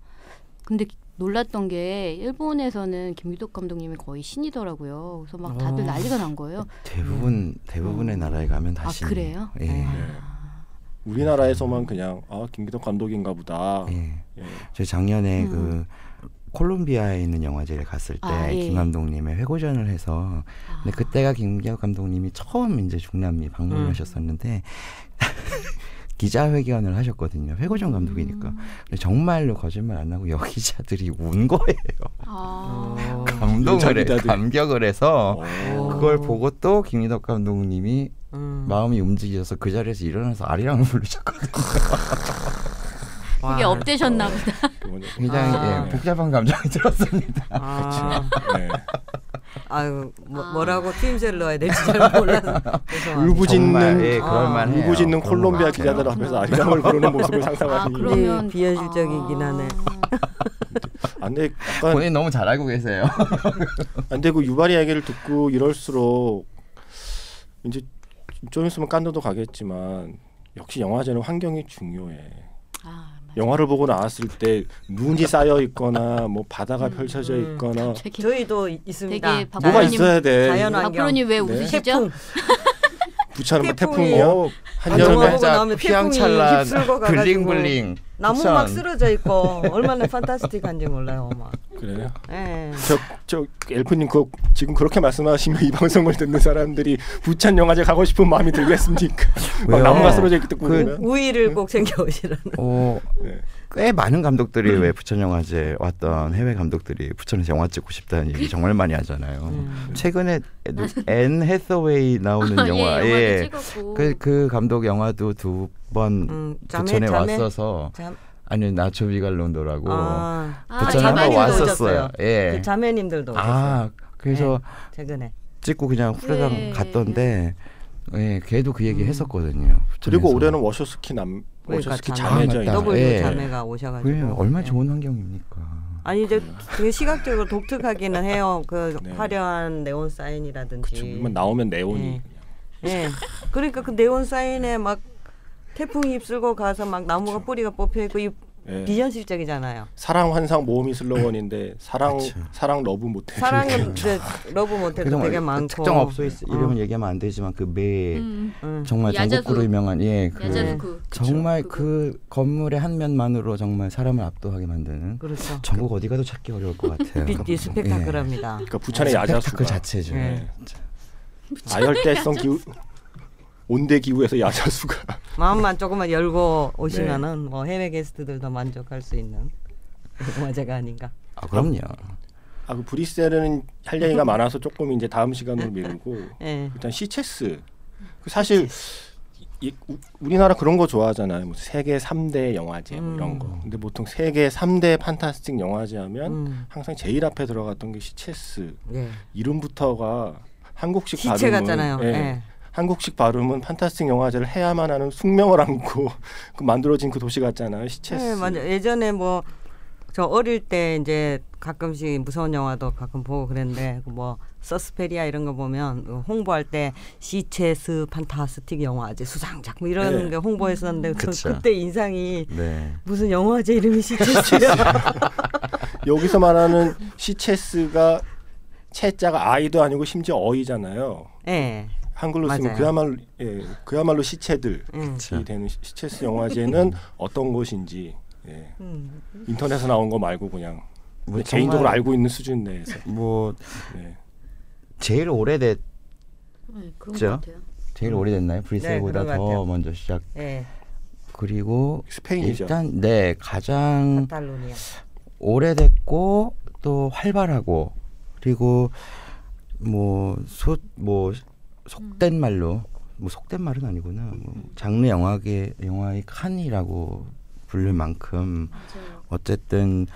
근데 놀랐던 게 일본에서는 김기덕 감독님이 거의 신이더라고요. 그래서 막 다들 어. 난리가 난 거예요. 대부분 대부분의 나라에 가면 다 아, 신. 그래요? 예. 네. 우리나라에서만 그냥 아 김기덕 감독인가 보다. 예. 예. 저 작년에 음. 그 콜롬비아에 있는 영화제를 갔을 때 아, 예. 김 감독님의 회고전을 해서 아. 근데 그때가 김기혁 감독님이 처음 이제 중남미 음. 방문하셨었는데 기자회견을 하셨거든요. 회고전 감독이니까. 음. 정말로 거짓말 안 하고 여기자들이 운 거예요. 아. 어. 감동을 해. 감격을 해서 어. 그걸 보고 또 김기덕 감독님이 음. 마음이 움직여서 그 자리에서 일어나서 아리랑을 부르셨거든요. 와. 그게 업되셨나 보다. 굉장히 아. 예, 복잡한 감정이 들었습니다. 아, 네. 아유 뭐, 아. 뭐라고 트임새를 넣어야 될지 잘 몰라서. 울부짖는 예, 아. 울부짖는 그런 콜롬비아. 기자들 앞에서 아리랑을 부르는 모습을 아 상상하니 그러면 네, 비현실적이긴 하네. 안돼 약간 본인 너무 잘 알고 계세요. 안돼 그 유바리 얘기를 듣고 이럴수록 이제 좀 있으면 깐도도 가겠지만 역시 영화제는 환경이 중요해. 아. 영화를 보고 나왔을 때 눈이 쌓여 있거나 뭐 바다가 펼쳐져 음. 있거나 되게 저희도 이- 있습니다. 되게 뭐가 있어야 돼. 자연 환경. 박프로님 왜 네. 웃으시죠? 태풍. 부처는 뭐 태풍이- 태풍이요. 영화 한여름에 휘황찬란 휩쓸고 가가지고. 블링블링 나무 부천. 막 쓰러져 있고 얼마나 판타스틱한지 몰라요, 막. 그래요? 예. 저, 저 엘프님 그 지금 그렇게 말씀하시면 이 방송을 듣는 사람들이 부천 영화제 가고 싶은 마음이 들겠습니까? 나무가 쓰러져 있기 그- 때문에. 우위를 꼭 챙겨 오시라는. 어, 네. 꽤 많은 감독들이 왜 부천 영화제 왔던 해외 감독들이 부천에서 영화 찍고 싶다는 얘기 정말 많이 하잖아요. 음. 최근에 앤 해서웨이 나오는 예, 영화, 영화도 예, 찍었고. 그, 그 감독 영화도 두번 음, 자매, 부천에 자매? 왔어서 자, 아니 나초 비갈 론도라고 아, 아, 부천에 자매님도 한번 왔었어요. 오셨어요. 예. 그 자매님들도 오셨어요. 아 그래서 최근에. 찍고 그냥 후레당 네. 갔던데 예, 걔도 그 얘기 했었거든요. 그리고 부천에서. 올해는 워쇼스키 남 그러니까 워쇼스키 자매. 자매죠. 아, 이제. 맞다. 더블 예. 자매가 오셔가지고. 얼마나 예. 좋은 환경입니까? 아니 이제 되게 시각적으로 독특하기는 해요. 그 네. 화려한 네온 사인이라든지. 그쵸. 만 나오면 네온이 예. 예. 그러니까 그 네온 사인에 막 태풍이 휩쓸고 가서 막 나무가 뿌리가 뽑혀 있고 이 예. 비현실적이잖아요. 사랑 환상 모험이 슬로건인데 사랑. 사랑 love 모텔. 사랑은 이제 러브 모텔도 되게 많고. 특정 업소 있- 어. 이름은 얘기하면 안 되지만 그매 음. 응. 정말 야자수. 전국구로 유명한 예, 그 정말. 그 건물의 한 면만으로 정말 사람을 압도하게 만드는 그렇죠. 전국 어디 가도 찾기 어려울 것 같아요. 빛이 스펙타클합니다. 그러니까 부천의 야자수가 스펙타클 자체죠. 예. 아열대성 기후 온대 기후에서 야자수가 마음만 조금만 열고 오시면은 뭐 해외 게스트들도 만족할 수 있는 영화제가 아닌가. 아, 그럼요. 아, 그 브뤼셀은 할 얘기가 많아서 조금 이제 다음 시간으로 미루고 예. 일단 시체스. 그 사실 이, 우, 우리나라 그런 거 좋아하잖아요. 뭐 세계 3대 영화제 뭐 이런 거. 음. 근데 보통 세계 3대 판타스틱 영화제 하면 음. 항상 제일 앞에 들어갔던 게 시체스. 예. 이름부터가 한국식 시체 발음은 같잖아요. 예. 예. 한국식 발음은 판타스틱 영화제를 해야만 하는 숙명을 안고 그 만들어진 그 도시 같잖아요. 시체스. 네, 맞아. 예전에 뭐 저 어릴 때 이제 가끔씩 무서운 영화도 가끔 보고 그랬는데 그뭐 서스페리아 이런 거 보면 그 홍보할 때 시체스 판타스틱 영화제 수상작 뭐 이런 네. 게 홍보했었는데 그. 그때 인상이 네. 무슨 영화제 이름이 시체스야. 여기서 말하는 시체스가 채자가 아이도 아니고 심지어 어이잖아요. 예. 한글로 쓰면 맞아요. 그야말로 예, 그야말로 시체들이 음. 되는 시- 시체스 영화제는 어떤 것인지 예. 음. 인터넷에 나온 거 말고 그냥 뭐 개인적으로 정말 알고 있는 수준 내에서 뭐 예. 제일 오래됐 네. 제일 오래됐나요? 네, 그런 것 더. 먼저 시작. 예. 그리고 스페인이죠. 일단 네 가장 카탈루니아. 오래됐고 또 활발하고 그리고 뭐소뭐 속된 말로 뭐 속된 말은 아니구나 뭐 장르 영화계 영화의 칸이라고 부를 만큼 맞아요. 어쨌든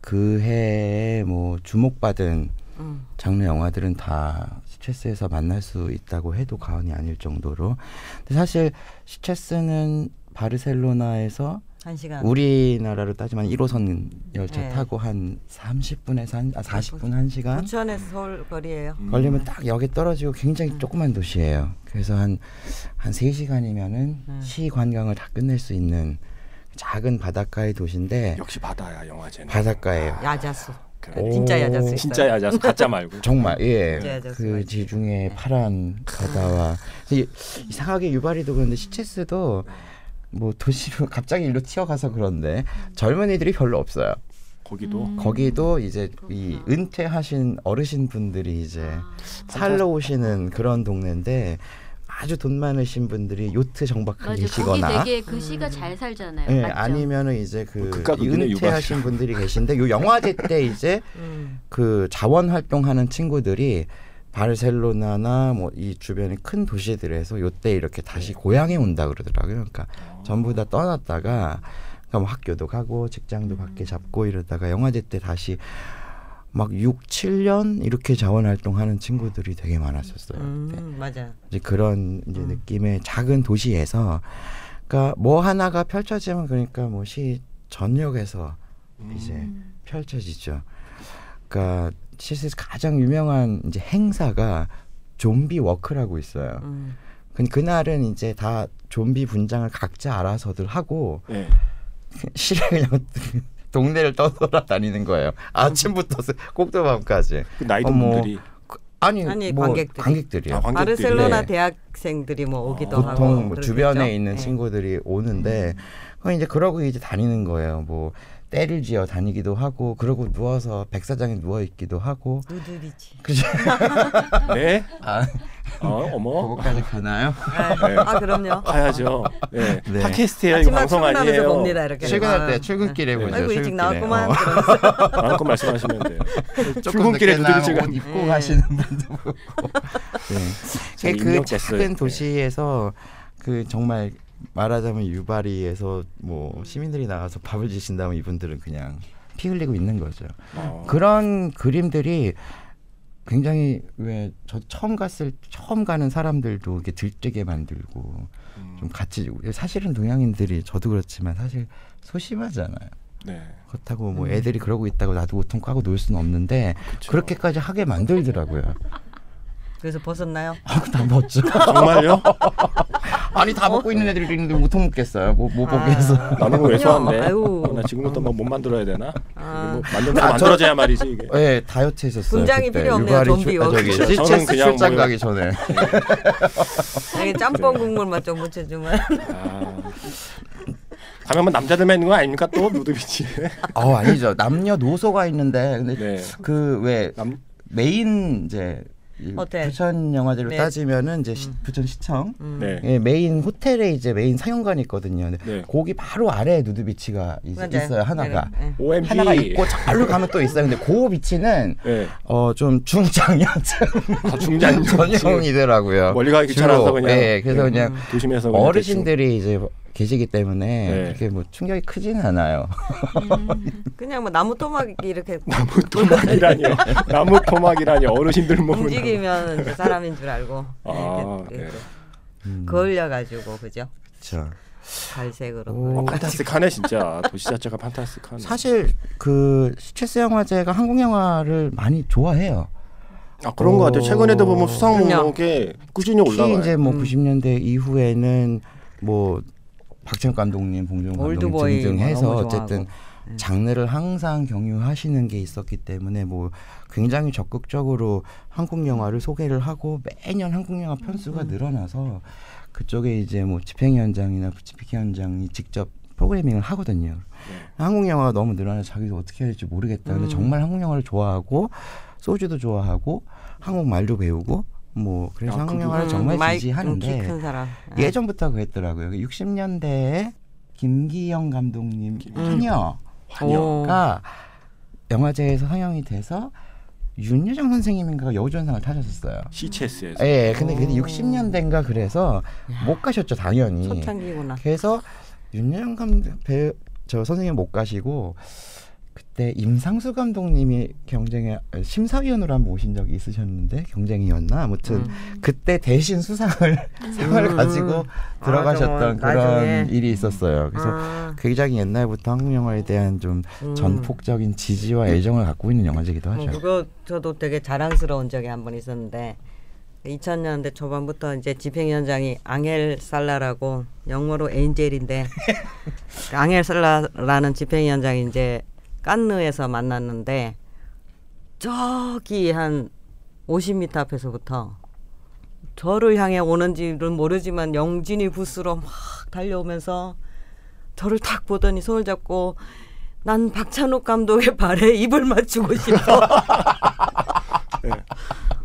그 해에 뭐 주목받은 음. 장르 영화들은 다 시체스에서 만날 수 있다고 해도 과언이 아닐 정도로 근데 사실 시체스는 바르셀로나에서 한 시간. 우리나라로 따지면 1호선 열차 네. 타고 한 30분에서 한 아, 40분 1시간 부천에서 서울 거리예요. 음. 걸리면 딱 역에 떨어지고 굉장히 음. 조그만 도시예요. 그래서 한한 3시간이면은 음. 시 관광을 다 끝낼 수 있는 작은 바닷가의 도시인데 역시 바다야 영화제는. 바닷가예요. 야자수. 그래. 진짜 오. 야자수 있어요. 진짜 야자수 가짜 말고. 정말 예. 그 있지. 지중해 파란 바다와 이- 이상하게 유발이도 그런데 시체스도 뭐 도시로 갑자기 일로 튀어가서 그런데 젊은이들이 별로 없어요. 거기도 음. 거기도 이제 이 그렇구나. 은퇴하신 어르신 분들이 이제 아, 살러 오시는 그런 동네인데 아주 돈 많으신 분들이 요트 계시거나 되게 그 시가 잘 살잖아요. 예, 맞죠? 아니면은 이제 그이 극이네, 은퇴하신. 분들이 계신데 요 영화제 때 이제 음. 그 자원 활동하는 친구들이 바르셀로나나 뭐 이 주변의 큰 도시들에서 요때 이렇게 다시 고향에 온다 그러더라고요. 그러니까 전부 다 떠났다가 그러니까 뭐 학교도 가고 직장도 밖에 잡고 이러다가 영화제 때 다시 막 6, 7년 이렇게 자원 활동하는 친구들이 되게 많았었어요. 그때. 음, 맞아. 이제 그런 이제 음. 느낌의 작은 도시에서 그러니까 뭐 하나가 펼쳐지면 그러니까 뭐 시 전역에서 음. 이제 음. 펼쳐지죠. 그러니까 실제 가장 유명한 이제 행사가 좀비 워크라고 있어요. 음. 그 그날은 이제 다 좀비 분장을 각자 알아서들 하고 예. 실에 그냥 동네를 떠돌아다니는 거예요. 아침부터 꼭두밤까지. 그 나이 든 어머. 분들이 아니, 아니, 뭐 관객들이. 관객들이요. 아, 관객들이. 바르셀로나 네. 대학생들이 뭐 오기도 하고 보통 뭐? 주변에 있는 네. 친구들이 오는데 그럼 이제 그러고 이제 다니는 거예요. 뭐 때를 지어 다니기도 하고 그러고 누워서 백사장에 누워 있기도 하고 누드비치. 그죠? 네. 아, 어, 어머. 그거까지 가나요? 네. 아 그럼요. 가야죠. 네. 네. 팟캐스트예요. 이거 아침만 방송 출근하면서 아니에요. 봅니다 이렇게. 출근할 아, 때 출근길에 네. 보죠. 아이고 일찍 출근길에. 나왔구만. 어. 마음껏 말씀하시면 돼요. 출근길에 옷 입고 네. 가시는 분도 보고. 잘 네. 그. 작은 네. 도시에서 그 정말 말하자면 유바리에서 뭐 시민들이 나가서 밥을 주신다면 이분들은 그냥 피 흘리고 있는 거죠. 어. 그런 그림들이 굉장히 왜 저 처음 갔을 처음 가는 사람들도 이렇게 들뜨게 만들고 음, 좀 같이 사실은 동양인들이 저도 그렇지만 사실 소심하잖아요. 네. 그렇다고 뭐 음. 애들이 그러고 있다고 나도 우통 까고 놀 수는 없는데 그쵸. 그렇게까지 하게 만들더라고요. 그래서 벗었나요? 아, 다 벗죠. 정말요? 아니 다 벗고 있는 애들이 있는데 우통 먹겠어요. 뭐, 뭐 아. 보겠어. 나는 왜 소한데? 아유. 어, 나 지금부터 뭐 못 만들어야 되나? 아. 뭐 만들면 아, 저- 만들어져야 말이지 이게. 네, 다이어트 했었어요. 분장이 그때. 필요 없네요, 좀비 출- 아, 저기 그냥 출장 뭐- 가기 전에. 여기 짬뽕 국물만 좀 묻혀 주면. 아. 가면 뭐 남자들만 있는 거 아닙니까 또 누드비치에? 어 아니죠. 남녀 노소가 있는데 근데 네. 그왜남 메인 이제 이 호텔. 부천 영화제로 네. 따지면은 이제 시- 부천 시청 음. 네. 예, 메인 호텔에 이제 메인 상영관이 있거든요. 근데 네. 거기 바로 아래에 누드 비치가 있, 맞아요. 있어요 하나가. 네, 네. OMG. 하나가 있고 저로 가면 또 있어요. 근데 그 비치는 네. 어좀 중장년층 아, 중장 전용이더라고요. 멀리 가기 귀찮아서. 그냥. 예, 그래서 네. 그냥 도심에서 그냥 어르신들이 이제 계시기 때문에 네. 그렇게 뭐 충격이 크지는 않아요. 그냥 뭐 나무 토막 이렇게 나무 토막이라니요. 나무 토막이라니 어르신들 몸은 움직이면 이제 사람인 줄 알고 아, 이렇게, 네. 이렇게 음, 그을려가지고 그죠? 그렇죠. 갈색으로. 오. 어, 판타스틱하네 진짜 도시 자체가 판타스틱하네. 사실 그 스트레스 영화제가 한국 영화를 많이 좋아해요. 아 그런 것 같아요. 최근에도 보면 수상. 목록에 꾸준히 올라가요. 이제 뭐 음. 90년대 이후에는 뭐 박찬욱 감독님, 봉준호 감독님 올드보이 등등 뭐 해서 너무 어쨌든. 네. 장르를 항상 경유하시는 게 있었기 때문에 뭐 굉장히 적극적으로 한국 영화를 소개를 하고 매년 한국 영화 편수가 음. 늘어나서 그쪽에 이제 뭐 집행위원장이나 집행위원장이 직접 프로그래밍을 하거든요. 네. 한국 영화가 너무 늘어나서 자기도 어떻게 해야 될지 모르겠다. 근데 음. 정말 한국 영화를 좋아하고 소주도 좋아하고 한국 말도 배우고 뭐 그래서 아, 한국 그분- 영화를 음, 정말 지지하는데. 네. 예전부터 그랬더라고요. 60년대에 김기영 감독님 김- 하녀가 오. 영화제에서 상영이 돼서 윤여정 선생님인가가 여우조연상을 타셨었어요. CCS에서 예, 근데 그게 오. 60년대인가 그래서 못 가셨죠 당연히. 초창기구나. 그래서 윤여정 감독 배우 저 선생님 못 가시고 그때 임상수 감독님이 경쟁에 심사위원으로 한번 오신 적이 있으셨는데 경쟁이었나 아무튼 음. 그때 대신 수상을 상을 음. 가지고 들어가셨던 아, 그런 나중에. 일이 있었어요. 그래서 아, 굉장히 옛날부터 한국 영화에 대한 좀 음. 전폭적인 지지와 애정을 갖고 있는 영화제기도 뭐 하죠. 그거 저도 되게 자랑스러운 적이 한 번 있었는데 2000년대 초반부터 이제 집행위원장이 앙헬 살라라고 영어로 엔젤인데 그 앙헬 살라라는 집행위원장이 이제 깐느에서 만났는데 저기 한 50m 앞에서부터 저를 향해 오는지는 모르지만 영진이 부스로 막 달려오면서 저를 딱 보더니 손을 잡고 난 박찬욱 감독의 발에 입을 맞추고 싶어.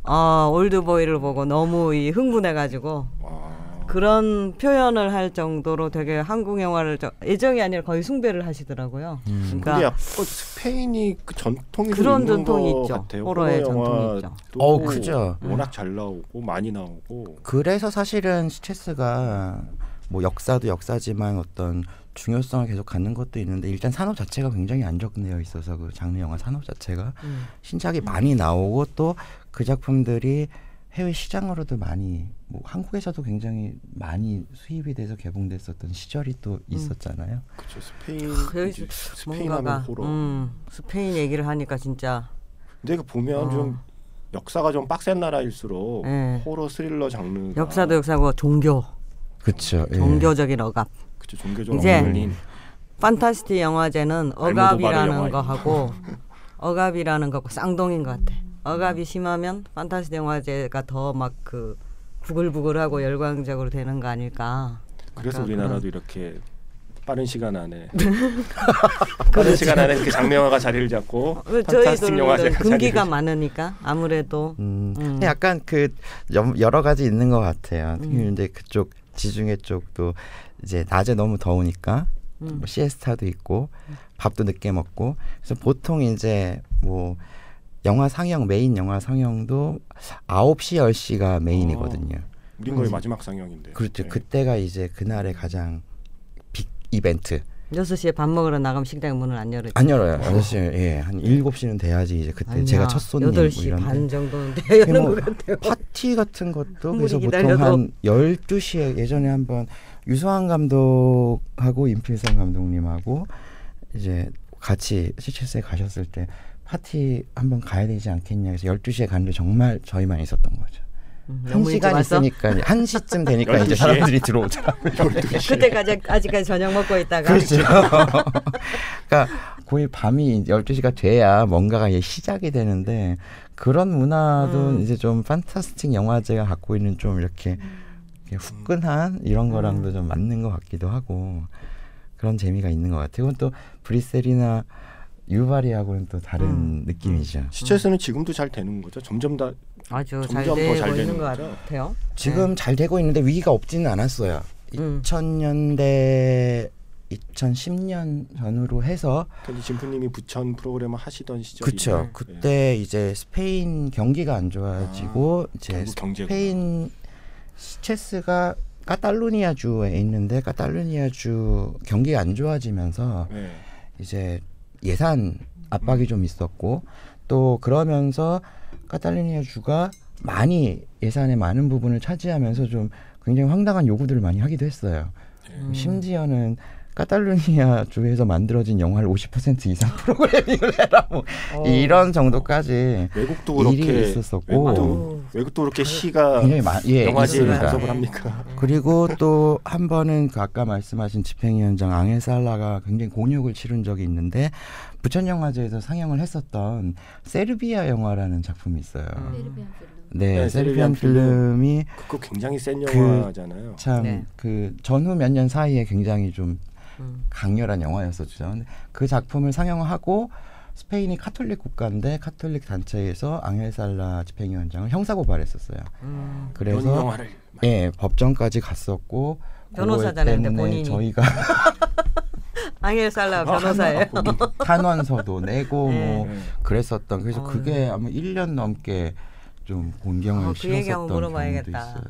아 올드보이를 보고 너무 이 흥분해가지고 와. 그런 표현을 할 정도로 되게 한국 영화를 저, 애정이 아니라 거의 숭배를 하시더라고요. 음. 그러니까 약간 스페인이 그 전통이 좀 그런 있는 전통이 것 있죠. 같아요. 호러의 호러 전통이 있죠. 어, 그죠. 워낙 잘 나오고 많이 나오고 그래서 사실은 스트레스가 뭐 역사도 역사지만 어떤 중요성을 계속 갖는 것도 있는데 일단 산업 자체가 굉장히 안정되어 있어서 그 장르 영화 산업 자체가 음. 신작이 많이 나오고 또 그 작품들이 해외 시장으로도 많이 뭐 한국에서도 굉장히 많이 수입이 돼서 개봉됐었던 시절이 또 있었잖아요. 그렇죠. 스페인 이제 스페인 하면 호러. 음, 스페인 얘기를 하니까 진짜 근데 그 보면 어. 좀 역사가 좀 빡센 나라일수록 네. 호러 스릴러 장르가 역사도 역사고 종교 그렇죠. 예. 종교적인 억압. 그쵸 종교적 이제 어울린 판타스틱 영화제는 알모도바르 억압이라는. 거 하고 억압이라는 거고 쌍둥이인 것 같아. 억압이 심하면 판타지 영화제가 더 막 그 부글부글하고 열광적으로 되는 거 아닐까. 그래서 우리나라도 이렇게 빠른 시간 안에 빠른 시간 안에 이렇게 장르 영화가 자리를 잡고 그런- 판타스틱 영화제가 금기가 자리를 많으니까 아무래도 음, 음. 약간 그 여- 여러 가지 있는 것 같아요. 음. 이제 그쪽 지중해 쪽도 이제 낮에 너무 더우니까 음. 뭐 시에스타도 있고 밥도 늦게 먹고 그래서 보통 이제 뭐 영화 상영 메인 영화 상영도 9시 10시가 메인이거든요. 우린 거의 음. 마지막 상영인데. 그렇죠. 네. 그때가 이제 그날의 가장 빅 이벤트. 6시에 밥 먹으러 나가면 식당 문을 안 열어요. 안 열어요. 6시 예, 한 7시는 돼야지 이제 그때 제가 첫 손님 뭐 8시 이런데. 반 정도는 돼야 여는 뭐것 같아요. 파티 같은 것도 그래서 보통 기다려도. 한 12시에 예전에 한번 유수환 감독하고 임필성 감독님하고 이제 같이 시체스에 가셨을 때 파티 한번 가야 되지 않겠냐 해서 12시에 갔는데 정말 저희만 있었던 거죠. 음, 한 시간 있으니까 한 시쯤 되니까 이제 12시에? 사람들이 들어오더라고요. 그때까지 아직까지 저녁 먹고 있다가 그렇죠. 그러니까 거의 밤이 12시가 돼야 뭔가가 이제 시작이 되는데 그런 문화도 음. 이제 좀 판타스틱 영화제가 갖고 있는 좀 이렇게, 이렇게 후끈한 이런 거랑도 음. 좀 맞는 것 같기도 하고 그런 재미가 있는 것 같아요. 그건 또 브리셀이나 유바리하고는 또 다른 음. 느낌이죠. 시체스는 지금도 잘 되는 거죠. 점점 다 아주 점점 잘 더잘 되고 되는 것 거죠. 같아요. 지금 잘 되고 있는데 위기가 없지는 않았어요. 음. 2000년대 2010년 전후로 해서 근데 진프님이 부천 프로그램을 하시던 시절이 그쵸. 그때 이제 스페인 경기가 안 좋아지고 이제 결국 경제구나. 스페인 시체스가 카탈루니아 주에 있는데 카탈루니아 주 경기가 안 좋아지면서 네. 이제 예산 압박이 좀 있었고 또 그러면서 카탈루니아 주가 많이 예산의 많은 부분을 차지하면서 좀 굉장히 황당한 요구들을 많이 하기도 했어요. 음. 심지어는 카탈루니아 주에서 만들어진 영화를 50% 이상 프로그래밍을 해라 뭐 어. 이런 정도까지 외국도 그렇게 있었었고. 외국도, 외국도 그렇게 시가 굉장히 많 예, 영화제에 있습니다. 간섭을 합니까? 그리고 또 한 번은 그 아까 말씀하신 집행위원장 앙헬 살라가 굉장히 곤욕을 치른 적이 있는데 부천 영화제에서 상영을 했었던 세르비아 영화라는 작품이 있어요. 음. 네, 네, Serbian Serbian Film. Film이 그거 굉장히 센 그- 영화잖아요. 참 네. 그 전후 몇 년 사이에 굉장히 좀 음. 강렬한 영화였었죠. 근데 그 작품을 상영하고 스페인이 카톨릭 국가인데 카톨릭 단체에서 앙헬 살라 집행위원장을 형사고발했었어요. 음. 그래서 예 법정까지 갔었고 변호사잖아요, 본인이. 저희가 앙헬 살라 변호사예요. 탄원서도 내고 네. 뭐 네. 그랬었던 그래서 어. 그게 아마 1년 넘게 좀 곤경을 어, 그 치렀었던 경우도. 있어요.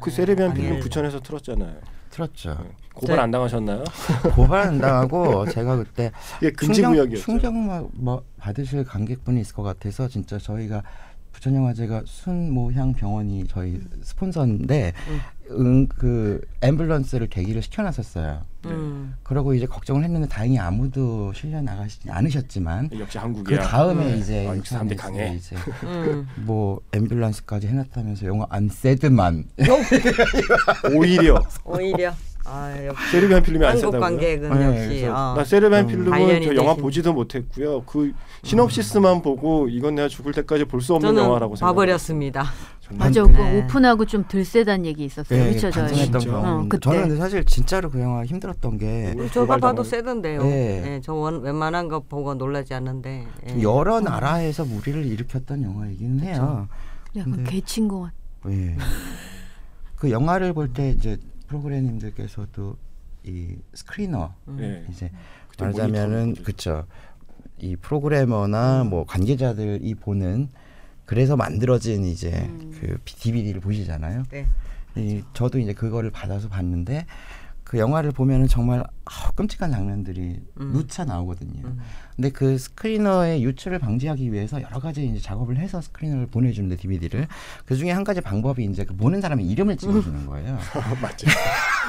그 세르비안 아, 필름 앙헬. 부천에서 틀었잖아요. 틀었죠. 네. 고발 안 당하셨나요? 고발 안 당하고 제가 그때 이게 금지구역이었죠. 충격 뭐, 뭐 받으실 관객분이 있을 것 같아서 진짜 저희가 부천영화제가 순모향 병원이 저희 스폰서인데 응, 그 앰뷸런스를 대기를 시켜놨었어요. 음. 그러고 이제 걱정을 했는데 다행히 아무도 실려 나가시지 않으셨지만 역시 그 한국이야. 다음에 음. 이제 아, 역시 사람들이 인터넷에 강해. 이제 음. 뭐 앰뷸런스까지 해놨다면서 영화 안세드만 오히려 오히려 아, 역시 세르비안 필름이 안 한국 세다고요. 관객은 네, 역시 어. 나 세르비안 음. 필름은 저 영화 되신- 보지도 못했고요. 그 시놉시스만 보고 이건 내가 죽을 때까지 볼 수 없는 영화라고 생각. 봐버렸습니다. 맞아, 네. 그 오픈하고 좀 들세단 얘기 있었어요. 네, 그렇죠, 저희. 어, 그때. 저는 근데 사실 진짜로 그 영화 힘들었던 게 저가 봐도 세던데요. 네. 예, 저 원, 웬만한 거 보고 놀라지 않는데. 예. 여러 나라에서 무리를 일으켰던 영화이기는 해요. 약간 개친 것 같아. 예. 그 영화를 볼 때 이제 프로그램님들께서도 이 스크리너 음. 네. 이제 말하자면은 그쵸 이 프로그래머나 뭐 관계자들이 보는 그래서 만들어진 이제 음. 그 DVD를 보시잖아요. 네. 이 저도 이제 그거를 받아서 봤는데 그 영화를 보면은 정말 아우, 끔찍한 장면들이 음. 누차 나오거든요. 음. 근데 그 스크리너의 유출을 방지하기 위해서 여러 가지 이제 작업을 해서 스크리너를 보내주는데 DVD를 그 중에 한 가지 방법이 이제 그 보는 사람의 이름을 찍어주는 거예요. 맞아.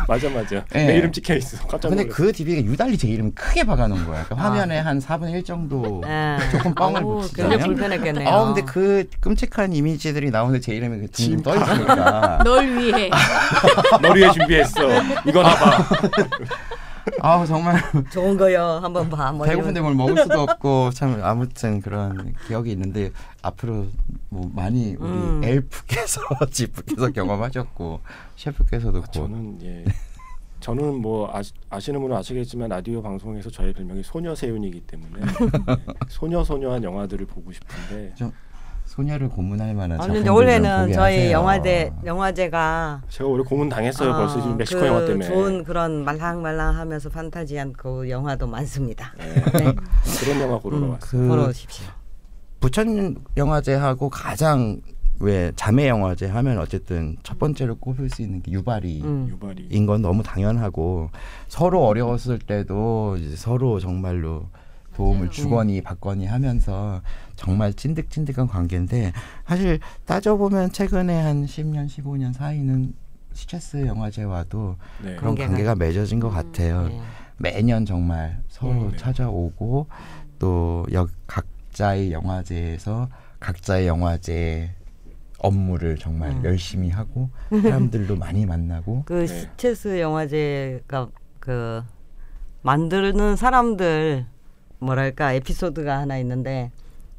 맞아 맞아. 네. 내 이름 찍혀 있어. 깜짝 근데 놀랐어. 그 DVD가 유달리 제 이름을 크게 박아놓은 거예요. 그러니까 아. 화면에 한 4분의 1 정도 예. 조금 뻥을 붙이잖아요. 굉장히 불편했겠네요. 아 근데 그 끔찍한 이미지들이 나오는데 제 이름이 그 둥둥 진- 떠 있으니까 널 위해. 널 위해 준비했어. 이거 봐봐. 아 정말 좋은 거요. 한번 봐. 뭐 배고픈데 뭘 먹을 수도 없고 참 아무튼 그런 기억이 있는데 앞으로 뭐 많이 우리 음. 엘프께서 지프께서 경험하셨고 셰프께서도 아, 고 저는 예. 저는 뭐 아시, 아시 는 분은 아시겠지만 라디오 방송에서 저의 별명이 소녀 세윤이기 때문에 예, 소녀 소녀한 영화들을 보고 싶은데 소녀를 고문할 만한 아니 근데 원래는 보게 저희 하세요. 영화제 영화제가 제가 원래 고문 당했어요. 어, 벌써 지금 멕시코 그 영화 때문에. 좋은 그런 말랑말랑하면서 판타지한 그 영화도 많습니다. 예, 네. 그런 영화 보러 음. 왔어요. 그 보러 오십시오. 부천 영화제하고 가장 왜 자매 영화제 하면 어쨌든 첫 번째로 꼽을 수 있는 게 유발이 음. 유발이 인건 너무 당연하고 서로 어려웠을 때도 이제 서로 정말로 도움을 맞아요. 주거니 받거니 하면서 정말 찐득찐득한 관계인데 사실 따져보면 최근에 한 10년 15년 사이는 스트레스 영화제와도 네. 그런 관계가- 관계가 맺어진 것 음, 같아요. 네. 매년 정말 서로 네. 찾아오고 또 역, 각자의 영화제에서 각자의 영화제 업무를 정말 음. 열심히 하고 사람들도 많이 만나고 그 네. 스체스 영화제가 그 만드는 사람들 뭐랄까 에피소드가 하나 있는데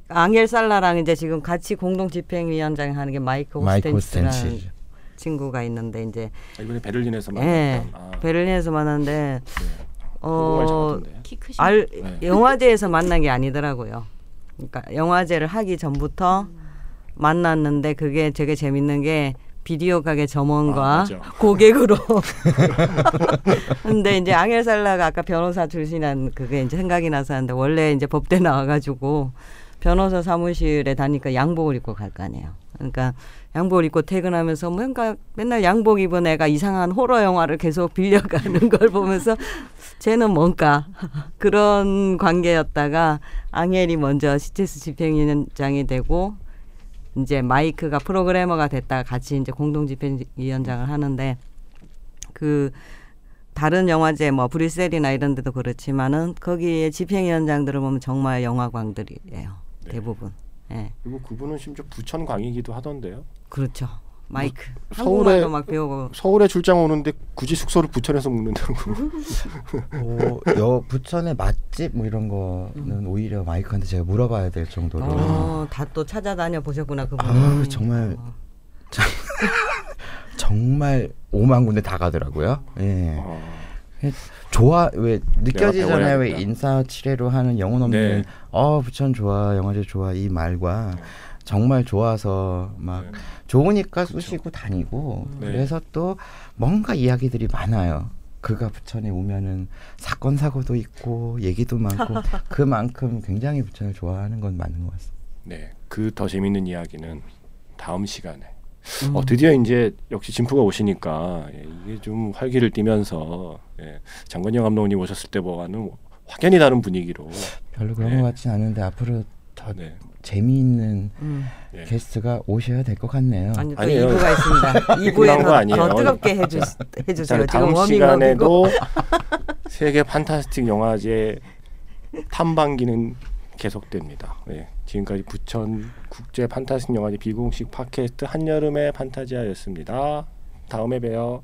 앙헬 살라랑 이제 지금 같이 공동 집행위원장 하는 게 마이크 마이크 호스텐스라는 호스텐치 친구가 있는데 이제 아, 이번에 베를린에서 예 만났던 아, 베를린에서 만났는데 네. 어 알, 네. 영화제에서 만난 게 아니더라고요. 그러니까 영화제를 하기 전부터 만났는데 그게 되게 재밌는 게 비디오 가게 아, 점원과 맞아. 고객으로. 근데 이제 앙헬 살라가 아까 변호사 출신한 그게 이제 생각이 나서 하는데 원래 이제 법대 나와가지고 변호사 사무실에 다니까 양복을 입고 갈 거 아니에요. 그러니까 양복을 입고 퇴근하면서 뭔가 맨날 양복 입은 애가 이상한 호러 영화를 계속 빌려가는 걸 보면서 쟤는 뭔가 그런 관계였다가 앙헬이 먼저 시체스 집행위원장이 되고 이제 마이크가 프로그래머가 됐다가 같이 이제 공동 집행위원장을 하는데 그 다른 영화제 뭐 브뤼셀이나 이런 데도 그렇지만은 거기에 집행위원장들을 보면 정말 영화광들이에요 네. 대부분 예 그리고 그분은 심지어 부천 광이기도 하던데요. 그렇죠 마이크 서울에- 한국말도 막 배우고 서울에 출장 오는데 굳이 숙소를 부천에서 묵는다고. 뭐, 여 부천의 맛집 뭐 이런 거는 오히려 마이크한테 제가 물어봐야 될 정도로 어, 다또 찾아다녀 보셨구나 그분 아우, 정말 어. 정말 오만 군데 다 가더라고요. 예. 어, 좋아 왜 느껴지잖아요. 왜 배워야겠다. 인사 치레로 하는 영혼 없는 네. 어 부천 좋아 영화제 좋아 이 말과 네. 정말 좋아서 막 네. 좋으니까 쑤시고 다니고 네. 그래서 또 뭔가 이야기들이 많아요. 그가 부천에 오면은 사건 사고도 있고 얘기도 많고 그만큼 굉장히 부천을 좋아하는 건 맞는 것 같습니다. 네, 그 더 재밌는 이야기는 다음 시간에. 음. 어, 드디어 이제 역시 진프가 오시니까 예, 이게 좀 활기를 띠면서 예, 장건영 감독님 오셨을 때와는 확연히 다른 분위기로. 별로 그런 네. 것 같진 않은데 앞으로 더 네. 재미있는 음. 예. 게스트가 오셔야 될 것 같네요. 아니 또 아니에요. 2부가 있습니다. 끝난 2부에 거 더, 아니에요. 더 뜨겁게 해주, 해주세요. 자, 다음 지금 시간에도 세계 판타스틱 영화제 탐방기는 계속됩니다. 예, 지금까지 부천 국제 판타스틱 영화제 비공식 팟캐스트 한여름의 판타지아였습니다. 다음에 봬요.